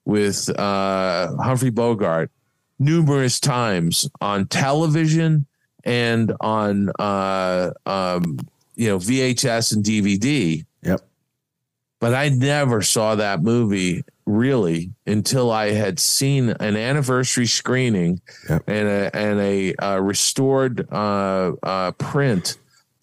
with uh, Humphrey Bogart numerous times on television and on uh, um, you know VHS and DVD. Yep. But I never saw that movie really until I had seen an anniversary screening Yep. and a and a uh, restored uh, uh, print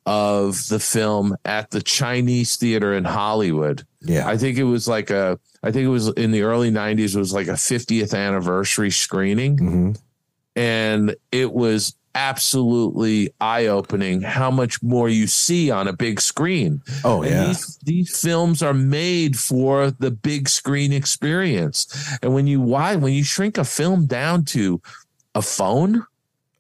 of the film at the Chinese Theater in Hollywood. yeah, I think it was like a I think it was in the early 90s it was like a 50th anniversary screening hmm and it was absolutely eye-opening how much more you see on a big screen. Oh And yeah, these, these films are made for the big screen experience. And when you why when you shrink a film down to a phone,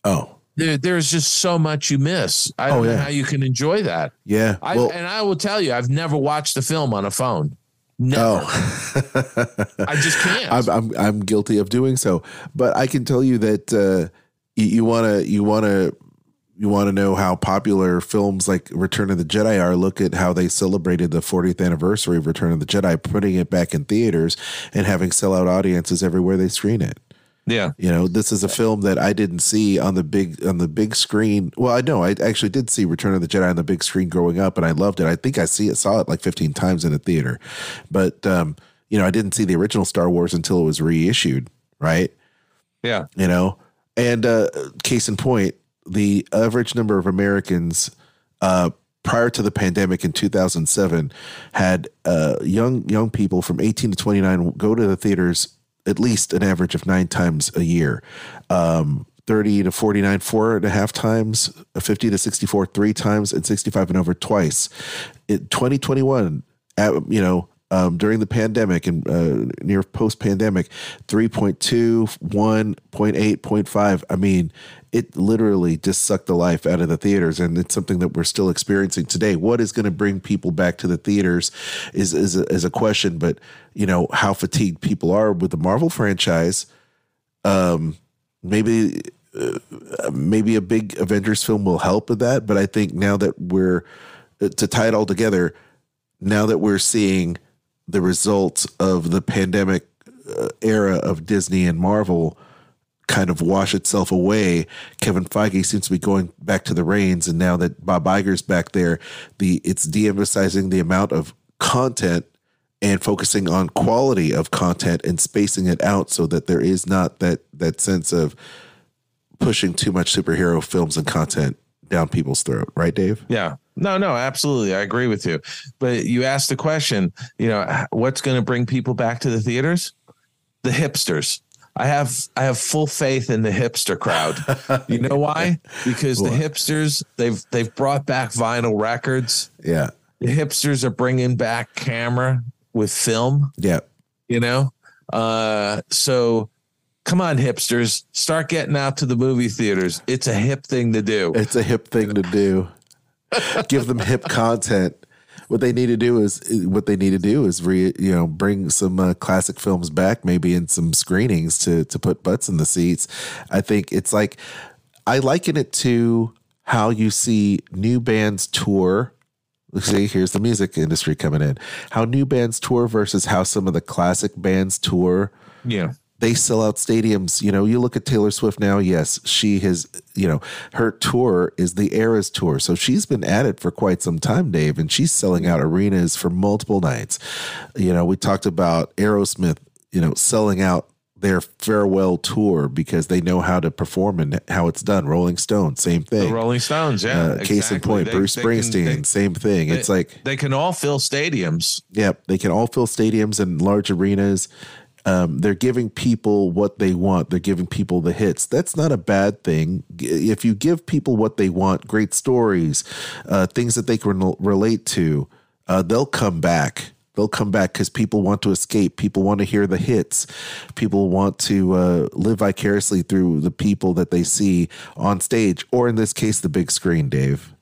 oh there, there's just so much you miss. I Oh, don't know yeah. how you can enjoy that. yeah. I, well, and I will tell you, I've never watched a film on a phone. No, oh, I just <laughs> can't. I'm, I'm I'm guilty of doing so, but I can tell you that uh, you want to you want to you want to know how popular films like Return of the Jedi are. Look at how they celebrated the 40th anniversary of Return of the Jedi, putting it back in theaters and having sellout audiences everywhere they screen it. yeah. You know, this is a film that I didn't see on the big on the big screen. Well, I know I actually did see Return of the Jedi on the big screen growing up, and I loved it. I think I see it saw it like 15 times in a theater, but um, you know, I didn't see the original Star Wars until it was reissued, right? Yeah. You know, and uh, case in point, the average number of Americans uh, prior to the pandemic in 2007 had uh, young young people from 18 to 29 go to the theaters at least an average of nine times a year. Um, 30 to 49 four and a half times 50 to 64 three times and 65 and over twice in 2021 at, you know um, during the pandemic and uh, near post pandemic 3.2 1 0.8 0.5 i mean it literally just sucked the life out of the theaters and it's something that we're still experiencing today. What is going to bring people back to the theaters is is a, is a question but you know how fatigued people are with the marvel franchise um maybe uh, maybe a big avengers film will help with that but i think now that we're uh, to tie it all together now that we're seeing the results of the pandemic uh, era of disney and marvel kind of wash itself away. Kevin Feige seems to be going back to the reins, and now that Bob Iger's back there, the it's de-emphasizing the amount of content and focusing on quality of content and spacing it out so that there is not that that sense of pushing too much superhero films and content down people's throat, right, Dave? Yeah. No, no, absolutely. I agree with you. But you asked the question, you know, what's going to bring people back to the theaters? The hipsters. I have I have full faith in the hipster crowd. <laughs> You know why? Because the hipsters they've they've brought back vinyl records. Yeah. The hipsters are bringing back camera with film. Yeah. You know, uh, so come on, hipsters, start getting out to the movie theaters. It's a hip thing to do. It's a hip thing to do. Give them hip content. What they need to do is what they need to do is re you know bring some uh, classic films back, maybe in some screenings to to put butts in the seats. I think it's like I liken it to how you see new bands tour. See, here's the music industry coming in. How new bands tour versus how some of the classic bands tour Yeah. They sell out stadiums. You know, you look at Taylor Swift now. Yes, she has. You know, her tour is the Eras tour, so she's been at it for quite some time, Dave, and she's selling out arenas for multiple nights. You know, we talked about Aerosmith. You know, selling out their farewell tour because they know how to perform and how it's done. Rolling Stone, same thing. The. Rolling Stones, yeah. uh, case in point, They- Bruce they can- Springsteen, they- same thing. it's like they can all fill stadiums. Yep, they can all fill stadiums and large arenas. Um, they're giving people what they want. They're giving people the hits. That's not a bad thing. If you give people what they want, great stories, uh, things that they can rel- relate to, uh, they'll come back. They'll come back because people want to escape. People want to hear the hits. People want to uh, live vicariously through the people that they see on stage, or in this case, the big screen. Dave.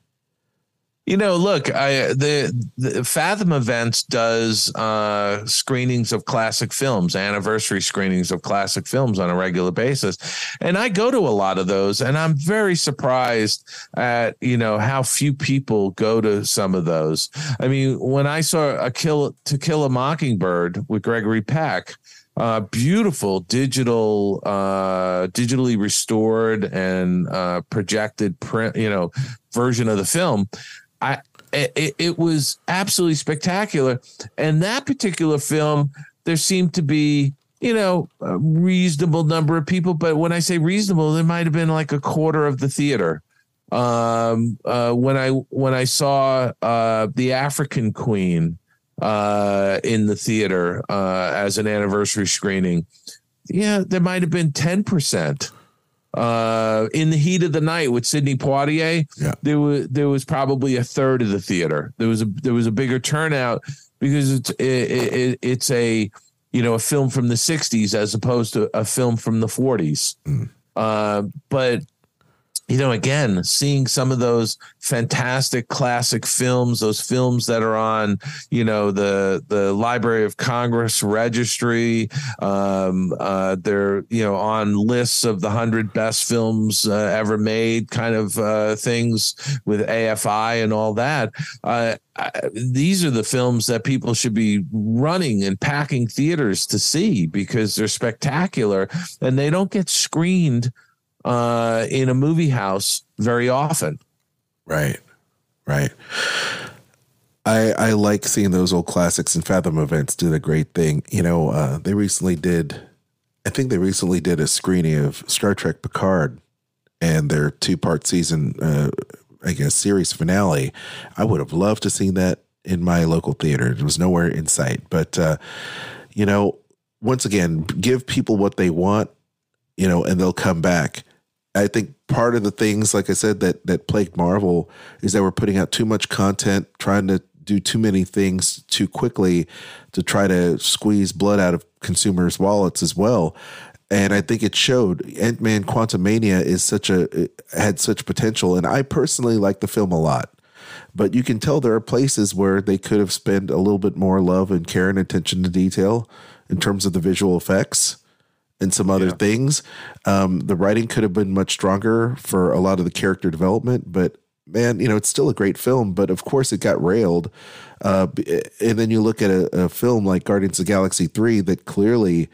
You know, look, I the, the Fathom Events does uh, screenings of classic films, anniversary screenings of classic films on a regular basis, and I go to a lot of those, and I'm very surprised at you know how few people go to some of those. I mean, when I saw a kill to kill a mockingbird with Gregory Peck, uh, beautiful digital, uh, digitally restored and uh, projected print, you know, version of the film. I it, it was absolutely spectacular, and that particular film, there seemed to be you know a reasonable number of people, but when I say reasonable, there might have been like a quarter of the theater. Um, uh, when I when I saw uh, the African Queen uh, in the theater uh, as an anniversary screening, yeah, there might have been ten percent. Uh, in the heat of the night with Sidney Poitier, Yeah. there was there was probably a third of the theater. There was a there was a bigger turnout because it's it, it, it's a you know a film from the '60s as opposed to a film from the '40s. Uh, but you know, again, seeing some of those fantastic classic films, those films that are on, you know, the the Library of Congress registry, um, uh, they're you know on lists of the hundred best films uh, ever made, kind of uh, things with AFI and all that. Uh, I, these are the films that people should be running and packing theaters to see because they're spectacular and they don't get screened uh, in a movie house very often. Right. Right. I, I like seeing those old classics and Fathom events did a great thing. You know, uh, they recently did, I think they recently did a screening of Star Trek Picard and their two part season, uh, I guess, series finale. I would have loved to see that in my local theater. It was nowhere in sight. But, uh, you know, once again, give people what they want, you know, and they'll come back. I think part of the things, like I said, that that plagued Marvel is that we're putting out too much content, trying to do too many things too quickly to try to squeeze blood out of consumers' wallets as well. And I think it showed. Ant Man Quantumania is such a had such potential, and I personally like the film a lot. But you can tell there are places where they could have spent a little bit more love and care and attention to detail in terms of the visual effects and some other yeah. things. Um, the writing could have been much stronger for a lot of the character development, but man, you know, it's still a great film, but of course it got railed. Uh, and then you look at a, a, film like Guardians of Galaxy 3 that clearly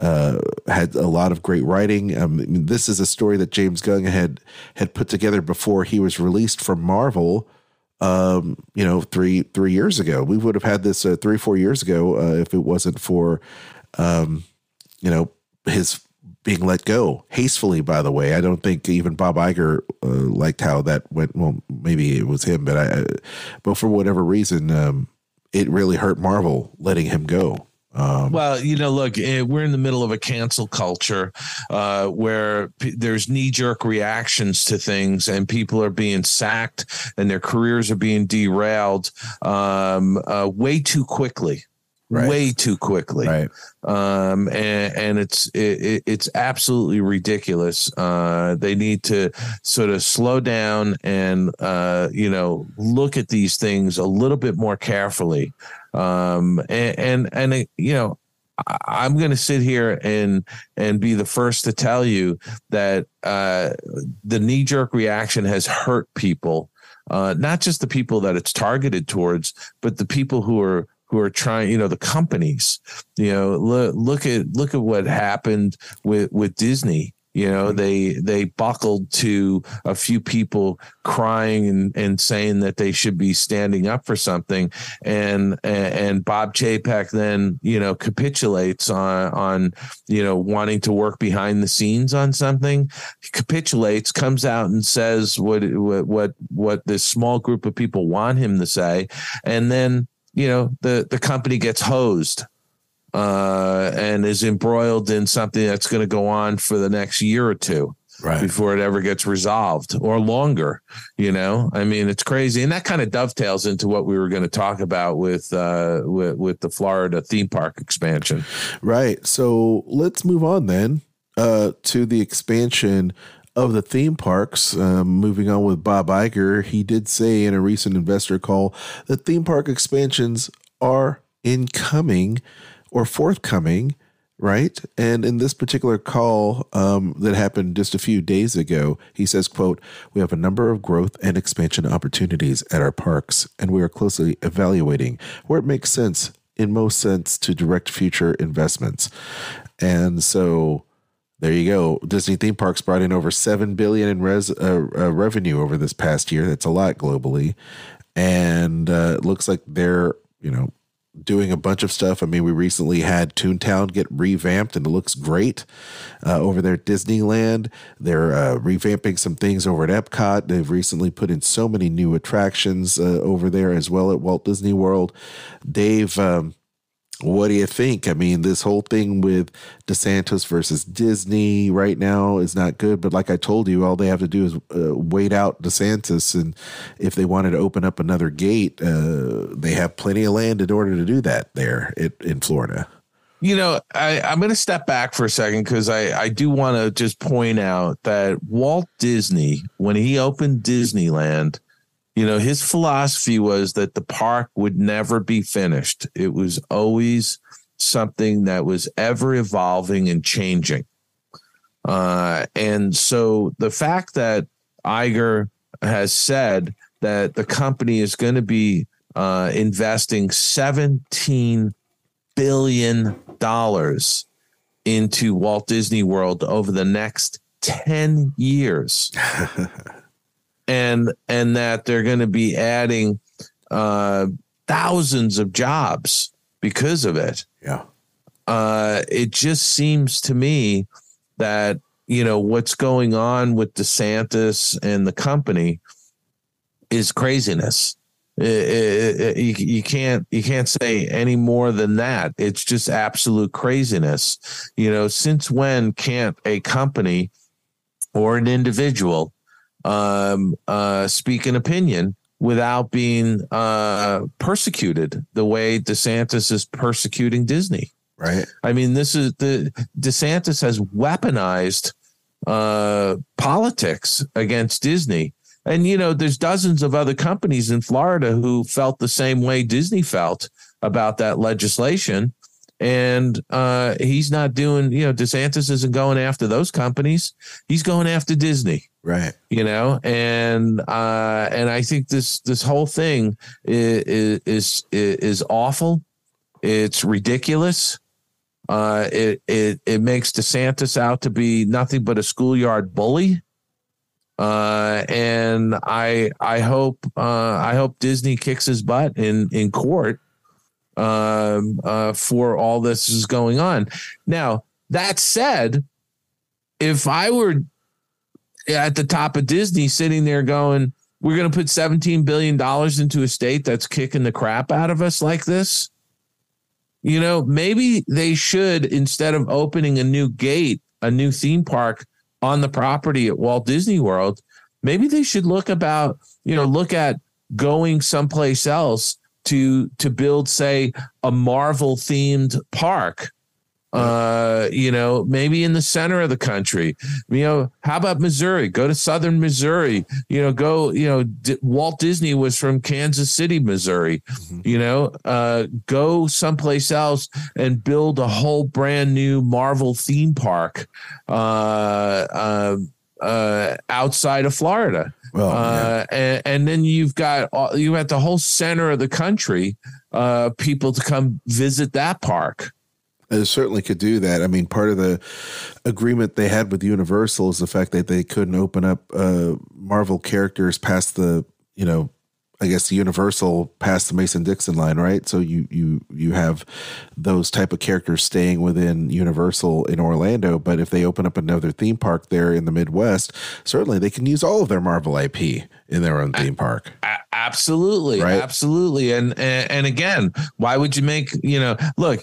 uh, had a lot of great writing. Um, I mean, this is a story that James Gunn had had put together before he was released from Marvel. Um, you know, three three years ago, we would have had this uh, three four years ago uh, if it wasn't for, um, you know, his being let go hastily. By the way, I don't think even Bob Iger uh, liked how that went. Well, maybe it was him, but I, but for whatever reason, um, it really hurt Marvel letting him go. Um, well, you know, look, eh, we're in the middle of a cancel culture uh, where p- there's knee jerk reactions to things, and people are being sacked and their careers are being derailed um, uh, way too quickly right. way too quickly. Right. Um, and, and it's it, it's absolutely ridiculous. Uh, they need to sort of slow down and uh, you know look at these things a little bit more carefully. Um, and and, and it, you know. I'm going to sit here and and be the first to tell you that uh, the knee jerk reaction has hurt people, uh, not just the people that it's targeted towards, but the people who are who are trying, you know, the companies, you know, look, look at, look at what happened with, with Disney. You know, mm-hmm. they, they buckled to a few people crying and, and saying that they should be standing up for something. And, and Bob Chapek then, you know, capitulates on, on, you know, wanting to work behind the scenes on something. He capitulates, comes out and says what, what, what, what this small group of people want him to say. And then, you know the the company gets hosed uh, and is embroiled in something that's going to go on for the next year or two right. before it ever gets resolved or longer you know? I mean it's crazy. And that kind of dovetails into what we were going to talk about with uh with, with the florida theme park expansion. Right. So let's move on then uh to the expansion of the theme parks. Um, moving on with Bob Iger, he did say in a recent investor call that theme park expansions are incoming or forthcoming, right? And in this particular call um, that happened just a few days ago, he says, "quote We have a number of growth and expansion opportunities at our parks, and we are closely evaluating where it makes sense." In most sense, to direct future investments. And so there you go. Disney theme parks brought in over seven billion in res, uh, uh, revenue over this past year. That's a lot globally, and uh, it looks like they're you know doing a bunch of stuff. I mean, we recently had Toontown get revamped, and it looks great uh, over there at Disneyland. They're uh, revamping some things over at Epcot. They've recently put in so many new attractions uh, over there as well at Walt Disney World. Dave. Um, what do you think? I mean, this whole thing with DeSantis versus Disney right now is not good. But like I told you, all they have to do is uh, wait out DeSantis, and if they wanted to open up another gate, uh, they have plenty of land in order to do that there in Florida. You know, I, I'm going to step back for a second because I, I do want to just point out that Walt Disney, when he opened Disneyland, you know, his philosophy was that the park would never be finished. It was always something that was ever evolving and changing. Uh, and so the fact that Iger has said that the company is going to be uh, investing $17 billion into Walt Disney World over the next 10 years. <laughs> and and that they're going to be adding uh, thousands of jobs because of it. Yeah. Uh, it just seems to me that you know what's going on with DeSantis and the company is craziness. It, it, it, you, you can't you can't say any more than that. It's just absolute craziness. You know, since when can't a company or an individual um, uh, speak an opinion without being uh, persecuted the way DeSantis is persecuting Disney? Right. I mean, this is the DeSantis has weaponized uh, politics against Disney. And, you know, there's dozens of other companies in Florida who felt the same way Disney felt about that legislation. And uh, he's not doing, you know, DeSantis isn't going after those companies. He's going after Disney Right. you know and uh and i think this this whole thing is is is awful. It's ridiculous. Uh it it it makes desantis out to be nothing but a schoolyard bully. Uh and i i hope uh i hope disney kicks his butt in in court um uh for all this is going on. Now that said if i were at the top of Disney sitting there going, we're going to put $17 billion into a state that's kicking the crap out of us like this. You know, maybe they should, instead of opening a new gate, a new theme park on the property at Walt Disney World, maybe they should look about, you know, look at going someplace else to to build, say, a Marvel themed park uh you know maybe in the center of the country. You know how about missouri? Go to southern missouri. You know go you know D- walt disney was from kansas city missouri. You know uh go someplace else and build a whole brand new marvel theme park uh uh uh outside of florida. Well, uh, and, and then you've got all- you got the whole center of the country uh people to come visit that park It certainly could do that. I mean, part of the agreement they had with Universal is the fact that they couldn't open up uh, Marvel characters past the, you know, I guess the Universal past the Mason Dixon line, right? So you you you have those type of characters staying within Universal in Orlando, but if they open up another theme park there in the Midwest, certainly they can use all of their Marvel IP in their own theme park. A- absolutely Right. absolutely and, and and again why would you make you know look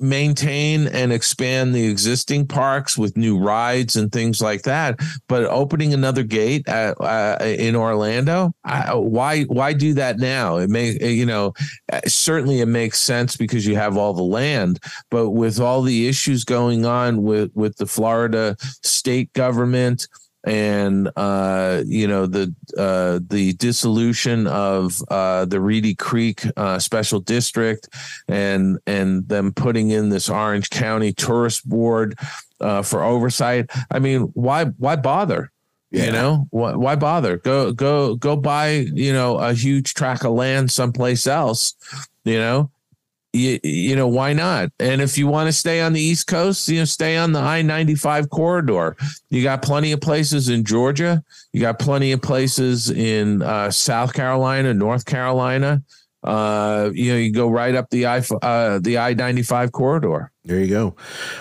maintain and expand the existing parks with new rides and things like that but opening another gate at, uh, in orlando I, why why do that now it may you know uh, certainly it makes sense because you have all the land but with all the issues going on with with the florida state government and uh, you know the uh, the dissolution of uh, the Reedy Creek uh, Special District, and and them putting in this Orange County Tourist Board uh, for oversight. I mean, why why bother? Yeah. You know, why, why bother? Go go go buy you know a huge tract of land someplace else. You know, you, you know why not? And if you want to stay on the east coast you know stay on the i-95 corridor. You got plenty of places in georgia. You got plenty of places in uh, south carolina north carolina. Uh, you know you go right up the i uh, the i-95 corridor. There you go.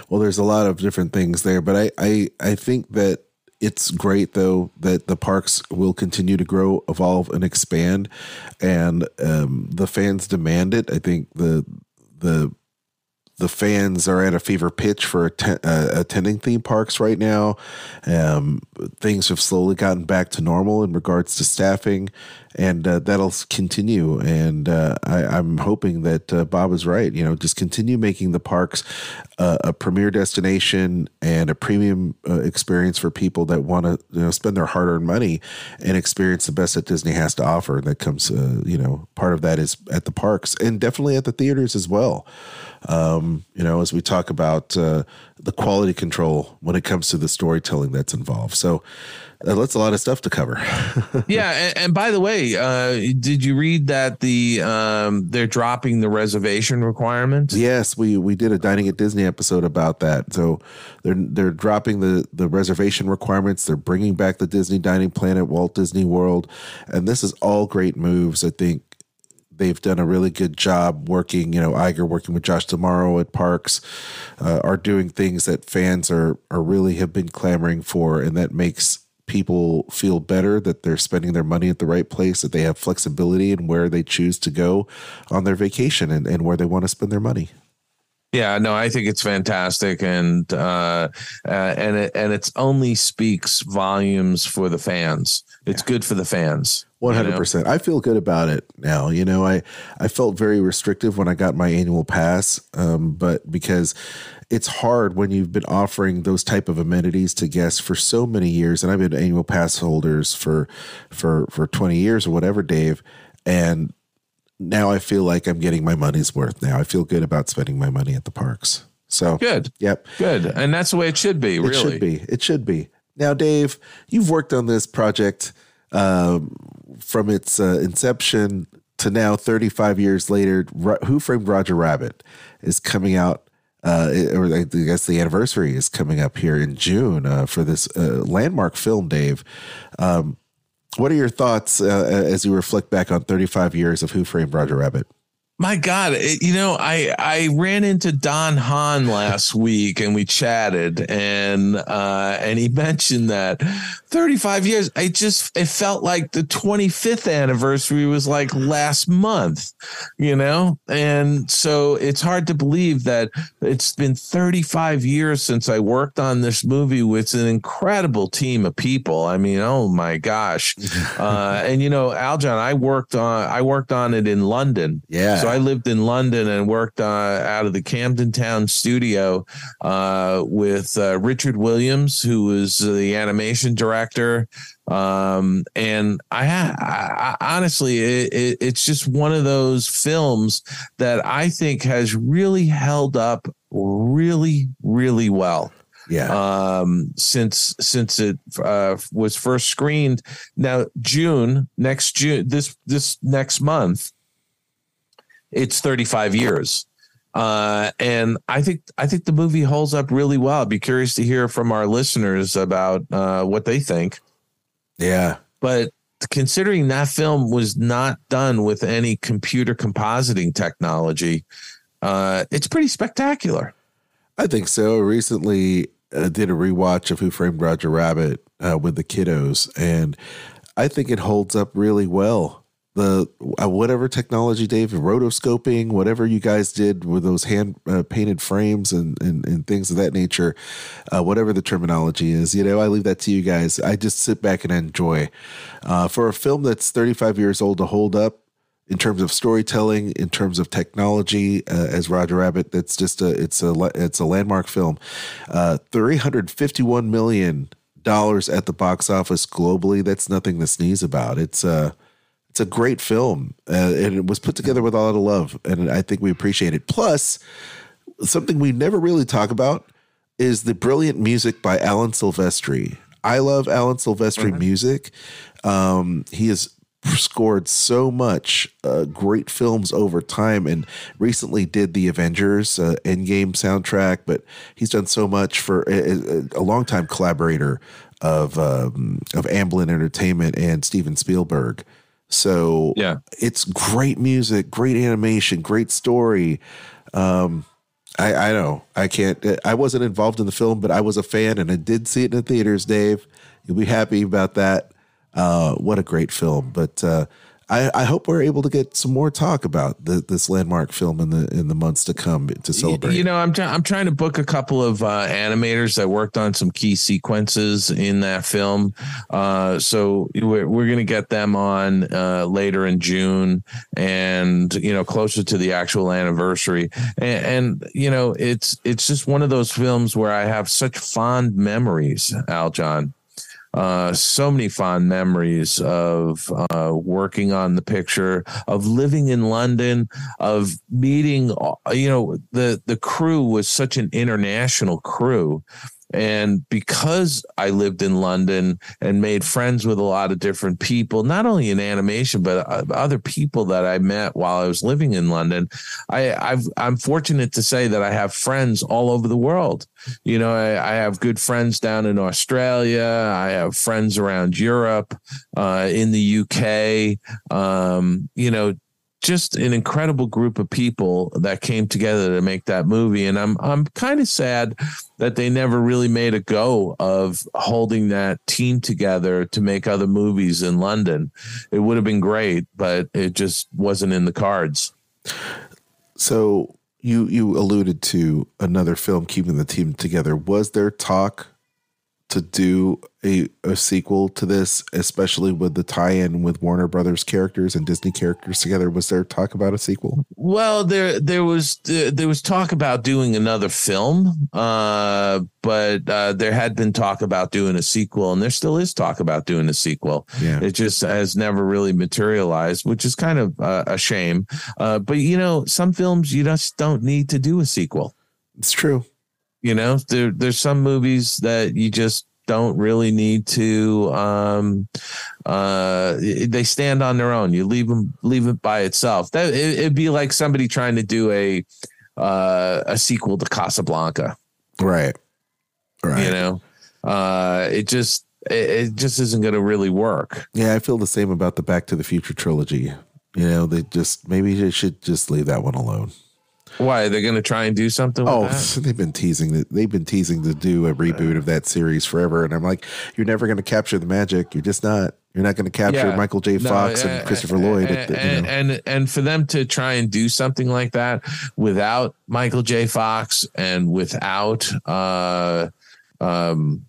Well, there's a lot of different things there, but I, I, I think that it's great though that the parks will continue to grow, evolve, and expand, and um, the fans demand it. I think the the the fans are at a fever pitch for uh, attending theme parks right now. Um, things have slowly gotten back to normal in regards to staffing, and uh, that'll continue. And uh, I, I'm hoping that uh, Bob is right. You know, just continue making the parks uh, a premier destination and a premium uh, experience for people that want to you know spend their hard-earned money and experience the best that Disney has to offer. And That comes, you know, part of that is at the parks and definitely at the theaters as well um, you know, as we talk about uh, the quality control when it comes to the storytelling that's involved. So uh, that's a lot of stuff to cover. <laughs> yeah and, and by the way uh, did you read that the um, they're dropping the reservation requirement yes, we we did a dining at Disney episode about that. So they're they're dropping the the reservation requirements. They're bringing back the Disney dining plan at Walt Disney World, and this is all great moves. I think They've done a really good job working. You know, Iger working with Josh D'Amaro at Parks uh, are doing things that fans are are really have been clamoring for, and that makes people feel better that they're spending their money at the right place, that they have flexibility in where they choose to go on their vacation and, and where they want to spend their money. Yeah, no, I think it's fantastic, and uh, uh, and it and it's only speaks volumes for the fans. It's yeah. good for the fans. One hundred percent. I feel good about it now. You know, I I felt very restrictive when I got my annual pass, um, but because it's hard when you've been offering those type of amenities to guests for so many years, and I've been annual pass holders for for for twenty years or whatever, Dave, and now I feel like I'm getting my money's worth. Now I feel good about spending my money at the parks. So good. Yep. Good. And that's the way it should be. Really. It should be. It should be. Now, Dave, you've worked on this project um, from its uh, inception to now, 35 years later. Who Framed Roger Rabbit is coming out. Uh, or I guess the anniversary is coming up here in June uh, for this uh, landmark film, Dave. Um, what are your thoughts uh, as you reflect back on 35 years of Who Framed Roger Rabbit? My God, it, you know, I I ran into Don Hahn last week and we chatted and uh and he <laughs> mentioned that 35 years. I just it felt like the 25th anniversary was like last month, you know? And so it's hard to believe that it's been 35 years since I worked on this movie with an incredible team of people. I mean, oh my gosh. <laughs> uh and you know, Aljon, I worked on I worked on it in London. Yeah. So I lived in London and worked uh, out of the Camden Town studio uh, with uh, Richard Williams, who was the animation director. Um, and I, I, I honestly, it, it, it's just one of those films that I think has really held up really, really well. Yeah. Um since since it uh was first screened. Now june next june this this next month it's 35 years. Uh, and I think I think the movie holds up really well. I'd be curious to hear from our listeners about uh, what they think. Yeah, but considering that film was not done with any computer compositing technology, uh, it's pretty spectacular. I think so. Recently, uh, did a rewatch of Who Framed Roger Rabbit uh, with the kiddos, and I think it holds up really well the uh, whatever technology, Dave, rotoscoping, whatever you guys did with those hand uh, painted frames and, and, and things of that nature, uh, whatever the terminology is, you know, I leave that to you guys. I just sit back and enjoy. Uh, for a film that's 35 years old to hold up in terms of storytelling, in terms of technology, uh, as Roger Rabbit, that's just a it's a it's a landmark film. Uh, 351 million dollars at the box office globally. That's nothing to sneeze about. It's uh it's a great film, uh, and it was put together with a lot of love, and I think we appreciate it. Plus, something we never really talk about is the brilliant music by Alan Silvestri. I love Alan Silvestri mm-hmm. music. Um, he has scored so much uh, great films over time and recently did the Avengers uh, Endgame soundtrack, but he's done so much for a, a, a longtime collaborator of um, of Amblin Entertainment and Steven Spielberg. So yeah, it's great music, great animation, great story. Um, I, I know I can't. I wasn't involved in the film, but I was a fan, and I did see it in the theaters. Dave, you'll be happy about that. Uh, what a great film! But uh, I, I, hope we're able to get some more talk about the, this landmark film in the in the months to come to celebrate. You know, I'm I'm trying to book a couple of uh, animators that worked on some key sequences in that film. Uh, so we're, we're going to get them on uh, later in June, and you know, closer to the actual anniversary. And, and you know, it's it's just one of those films where I have such fond memories, Aljon uh, so many fond memories of uh, working on the picture, of living in London, of meeting. Uh, you know, the the crew was such an international crew and because I lived in London and made friends with a lot of different people, not only in animation, but uh, other people that I met while I was living in London, I, I've, I'm fortunate to say that I have friends all over the world. You know, I, I have good friends down in Australia. I have friends around Europe, uh, in the UK. Um, you know, just an incredible group of people that came together to make that movie. And I'm I'm kind of sad that they never really made a go of holding that team together to make other movies in London. It would have been great, but it just wasn't in the cards. So you you alluded to another film keeping the team together. Was there talk to do a, a sequel to this, especially with the tie-in with Warner Brothers characters and Disney characters together? Was there talk about a sequel? Well, there there was there was talk about doing another film, uh, but uh, there had been talk about doing a sequel, and there still is talk about doing a sequel. Yeah. It just has never really materialized, which is kind of uh, a shame. Uh, but you know, some films you just don't need to do a sequel. It's true. You know, there there's some movies that you just don't really need to um uh they stand on their own you leave them leave it by itself that it, it'd be like somebody trying to do a uh a sequel to casablanca Right. Right. you know uh it just it, it just isn't going to really work Yeah, I feel the same about the Back to the Future trilogy. You know, they just maybe they should just leave that one alone. Why they're going to try and do something with Oh, <laughs> they've been teasing that they've been teasing to do a reboot of that series forever, and I'm like, you're never going to capture the magic. You're just not. You're not going to capture Yeah. Michael J. Fox uh, and Christopher uh, Lloyd. and, at the- and, and and for them to try and do something like that without Michael J. Fox and without uh um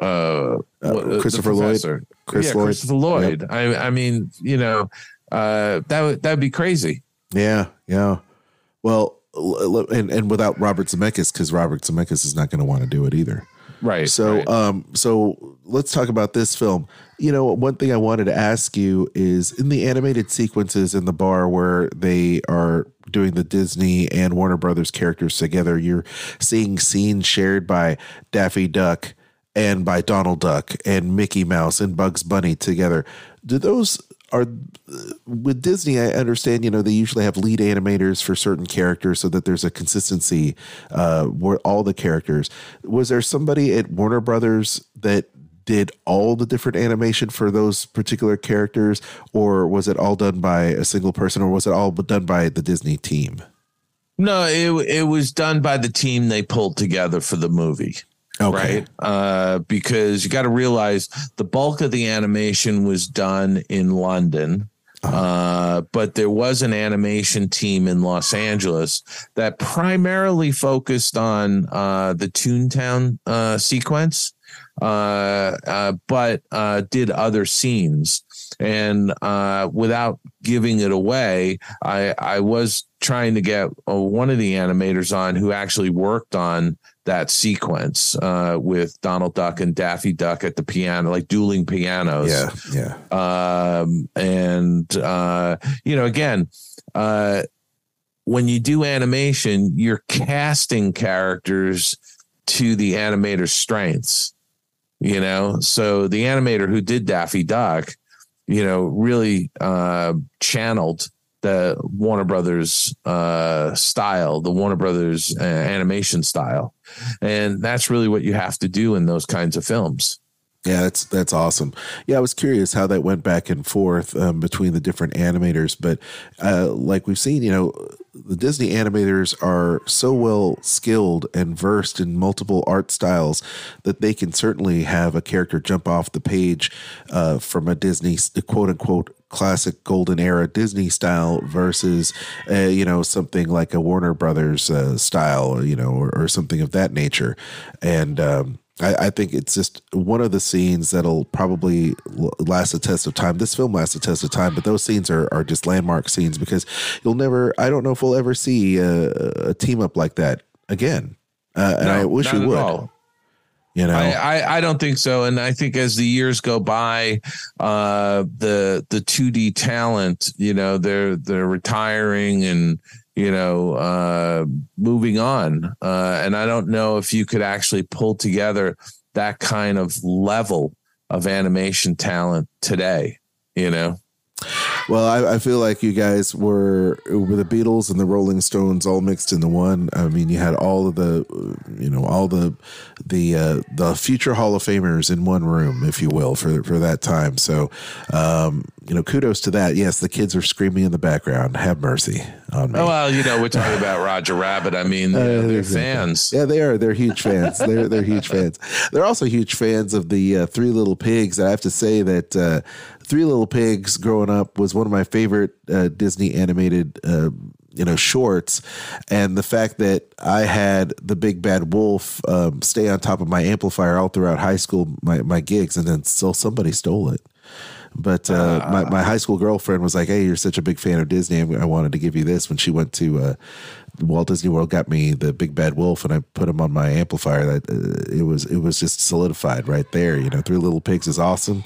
uh, the Christopher Lloyd. Chris yeah, Lloyd. Christopher Lloyd. I I mean, you know, uh that would that'd be crazy. Yeah, yeah. Well, and and without Robert Zemeckis, because Robert Zemeckis is not going to want to do it either. Right. So, right. um, so let's talk about this film. You know, one thing I wanted to ask you is in the animated sequences in the bar where they are doing the Disney and Warner Brothers characters together, you're seeing scenes shared by Daffy Duck and by Donald Duck and Mickey Mouse and Bugs Bunny together. Do those are with Disney? I understand, you know, they usually have lead animators for certain characters so that there's a consistency uh, where all the characters. Was there somebody at Warner Brothers that did all the different animation for those particular characters, or was it all done by a single person, or was it all done by the Disney team? no, it it was done by the team they pulled together for the movie. Right? Uh, because you got to realize the bulk of the animation was done in London. Uh, but there was an animation team in Los Angeles that primarily focused on uh, the Toontown uh, sequence, uh, uh, but uh, did other scenes. And uh, without giving it away, I, I was trying to get uh, one of the animators on who actually worked on that sequence uh, with Donald Duck and Daffy Duck at the piano, like dueling pianos. Yeah, yeah. Um, and uh, you know, again, uh, when you do animation, you're casting characters to the animator's strengths. You know, so the animator who did Daffy Duck, you know, really uh, channeled the Warner Brothers uh, style, the Warner Brothers uh, animation style, and that's really what you have to do in those kinds of films. Yeah, that's that's awesome. Yeah, I was curious how that went back and forth um, between the different animators, but uh, like we've seen, you know, the Disney animators are so well skilled and versed in multiple art styles that they can certainly have a character jump off the page uh, from a Disney quote unquote classic golden era Disney style versus, uh, you know, something like a Warner Brothers uh, style, you know, or, or something of that nature, and. Um, I, I think it's just one of the scenes that'll probably last a test of time. This film lasts a test of time, but those scenes are, are just landmark scenes because you'll never, I don't know if we'll ever see a, a team up like that again. Uh, and No, I wish we would. all. You know, I, I, I don't think so, and I think as the years go by, uh, the the two D talent, you know, they're they're retiring and you know uh, moving on, uh, and I don't know if you could actually pull together that kind of level of animation talent today. You know, Well, I, I feel like you guys were were the Beatles and the Rolling Stones all mixed into one. I mean, you had all of the, you know, all the the uh, the future Hall of Famers in one room, if you will, for for that time. So, um, you know, kudos to that. Yes, the kids are screaming in the background. Have mercy on me. Oh, well, you know, we're talking <laughs> about Roger Rabbit. I mean, uh, they're exactly. fans. Yeah, they are. They're huge fans. they're they're huge fans. They're also huge fans of the uh, Three Little Pigs. I have to say that uh, Three Little Pigs, growing up, was one of my favorite uh, Disney animated uh, you know shorts and the fact that i had the big bad wolf um, stay on top of my amplifier all throughout high school my, my gigs and then so somebody stole it but uh, my, my high school girlfriend was like, "Hey, you're such a big fan of Disney. And I wanted to give you this." When she went to uh, Walt Disney World, got me the Big Bad Wolf, and I put him on my amplifier. That uh, it was it was just solidified right there. You know, Three Little Pigs is awesome,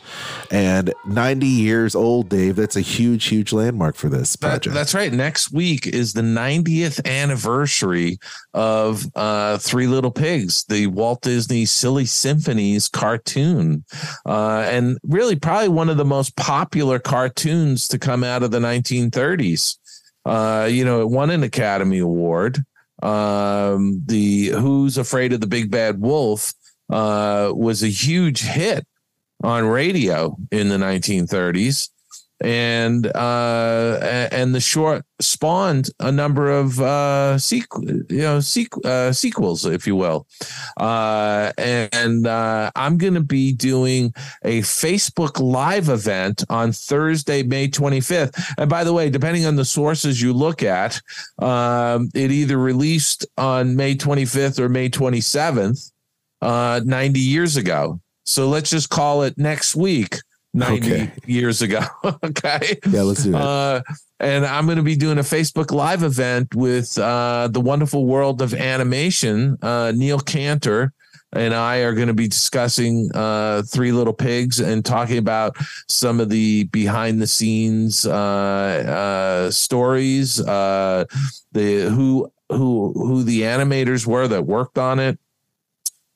and 90 years old, Dave. That's a huge, huge landmark for this project. That, that's right. Next week is the 90th anniversary of uh, Three Little Pigs, the Walt Disney Silly Symphonies cartoon, uh, and really probably one of the most popular cartoons to come out of the 1930s. Uh, you know, it won an Academy Award. Um, the Who's Afraid of the Big Bad Wolf uh, was a huge hit on radio in the 1930s and uh, and the short spawned a number of uh, sequ- you know sequ- uh, sequels, if you will. Uh, and uh, I'm going to be doing a Facebook Live event on Thursday, May 25th. And by the way, depending on the sources you look at, um, it either released on May 25th or May 27th, uh, 90 years ago. So let's just call it next week 90 okay. years ago. <laughs> okay. Yeah, let's do it. Uh, and I'm going to be doing a Facebook Live event with uh, the wonderful world of animation. Uh, Neil Cantor and I are going to be discussing uh, Three Little Pigs and talking about some of the behind the scenes uh, uh, stories, uh, the who who who the animators were that worked on it,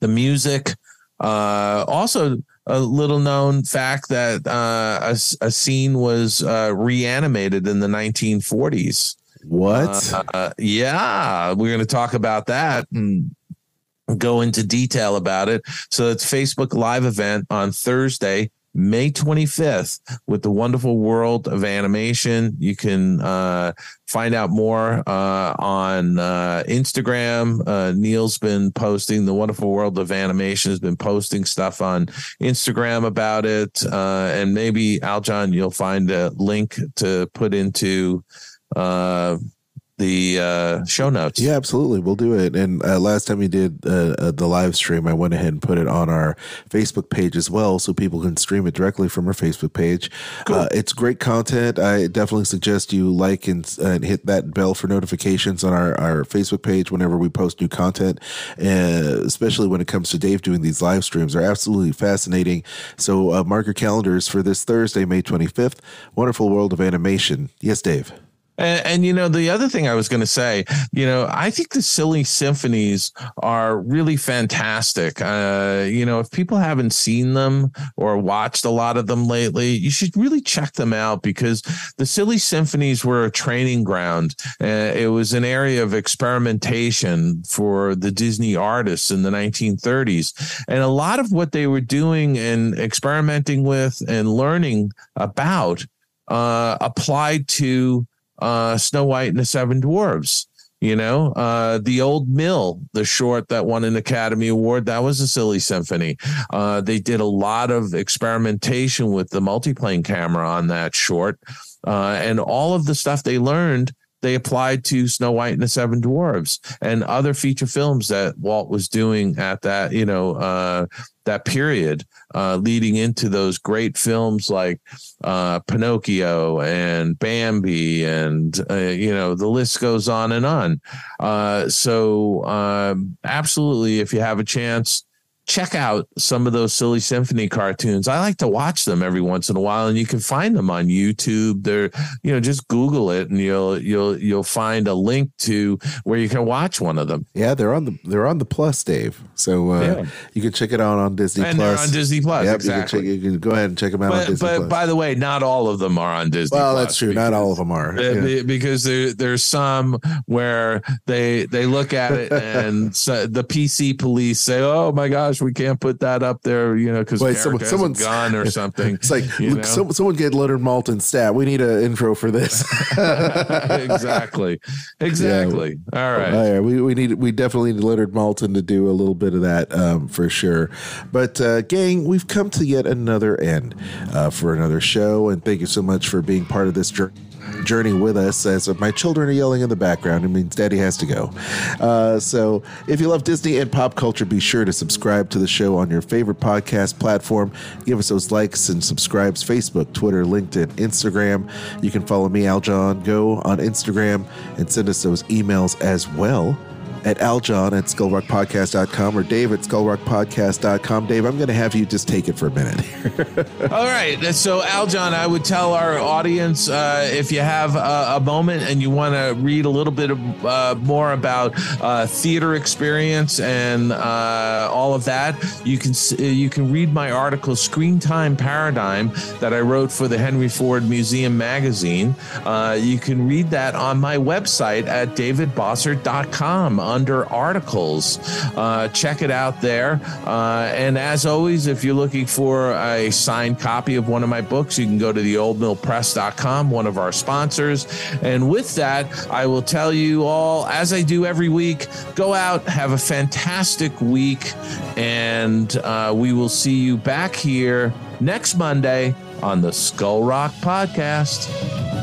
the music. Uh, also, a little known fact that uh, a, a, scene was uh, reanimated in the 1940s. What? Uh, yeah, we're going to talk about that and go into detail about it. So it's Facebook Live event on Thursday, May 25th with the wonderful world of animation. You can uh, find out more uh, on uh, Instagram. Uh, Neil's been posting the wonderful world of animation has been posting stuff on Instagram about it. Uh, and maybe Aljon, you'll find a link to put into uh, the uh, show notes. Yeah, absolutely. We'll do it. And uh, last time we did uh, uh, the live stream, I went ahead and put it on our Facebook page as well, so people can stream it directly from our Facebook page. Cool. Uh, it's great content. I definitely suggest you like and, and, hit that bell for notifications on our, our Facebook page whenever we post new content, uh, especially when it comes to Dave doing these live streams. They're absolutely fascinating. So mark your calendars for this Thursday, May 25th. Wonderful World of Animation. Yes, Dave. And, and, you know, the other thing I was going to say, you know, I think the silly symphonies are really fantastic. Uh, you know, if people haven't seen them or watched a lot of them lately, you should really check them out because the silly symphonies were a training ground. Uh, it was an area of experimentation for the Disney artists in the 1930s. And a lot of what they were doing and experimenting with and learning about uh, applied to uh, Snow White and the Seven Dwarves. You know, uh, the old mill, the short that won an Academy Award, that was a silly symphony. Uh, they did a lot of experimentation with the multiplane camera on that short. Uh, and all of the stuff they learned, they applied to Snow White and the Seven Dwarves and other feature films that Walt was doing at that, you know, uh, that period uh, leading into those great films like uh, Pinocchio and Bambi, and uh, you know the list goes on and on. Uh, so um, absolutely, if you have a chance, check out some of those silly symphony cartoons. I like to watch them every once in a while, and you can find them on YouTube. They're you know just Google it, and you'll you'll you'll find a link to where you can watch one of them. Yeah, they're on the they're on the Plus, Dave. So uh, yeah. you can check it out on Disney and Plus. on Disney Plus, yep, exactly. You can, check, you can, go ahead and check them out but, on Disney but by the way, not all of them are on Disney. Well, Plus that's true. Because, not all of them are yeah. because there, there's some where they they look at it <laughs> and so the PC police say, "Oh my God." Gosh, we can't put that up there, you know, because someone, someone- someone's gone or <laughs> something. It's like look, some, someone get Leonard Maltin stat. We need an intro for this. <laughs> exactly, <laughs> exactly. All right. All right, we, we need we definitely need Leonard Maltin to do a little bit of that um, for sure. But uh, gang, we've come to yet another end uh, for another show, and thank you so much for being part of this journey journey with us as my children are yelling in the background. It means daddy has to go. Uh, so if you love disney and pop culture be sure to subscribe to the show on your favorite podcast platform. Give us those likes and subscribes facebook twitter linkedin instagram. You can follow me Aljon Go on instagram and send us those emails as well at aljon at skullrockpodcast.com or dave at skullrockpodcast.com dave i'm going to have you just take it for a minute <laughs> All right. So, Aljon, I would tell our audience uh, if you have a, a moment and you want to read a little bit of, uh, more about uh, theater experience and uh, all of that, you can you can read my article "Screen Time Paradigm" that I wrote for the Henry Ford Museum magazine. Uh, you can read that on my website at davidbossert.com under articles. Uh, check it out there. Uh, and as always, if you're looking for a signed copy of one of my books, you can go to theoldmillpress.com, one of our sponsors. And with that, I will tell you all, as I do every week, go out, have a fantastic week, and uh, we will see you back here next Monday on the Skull Rock Podcast.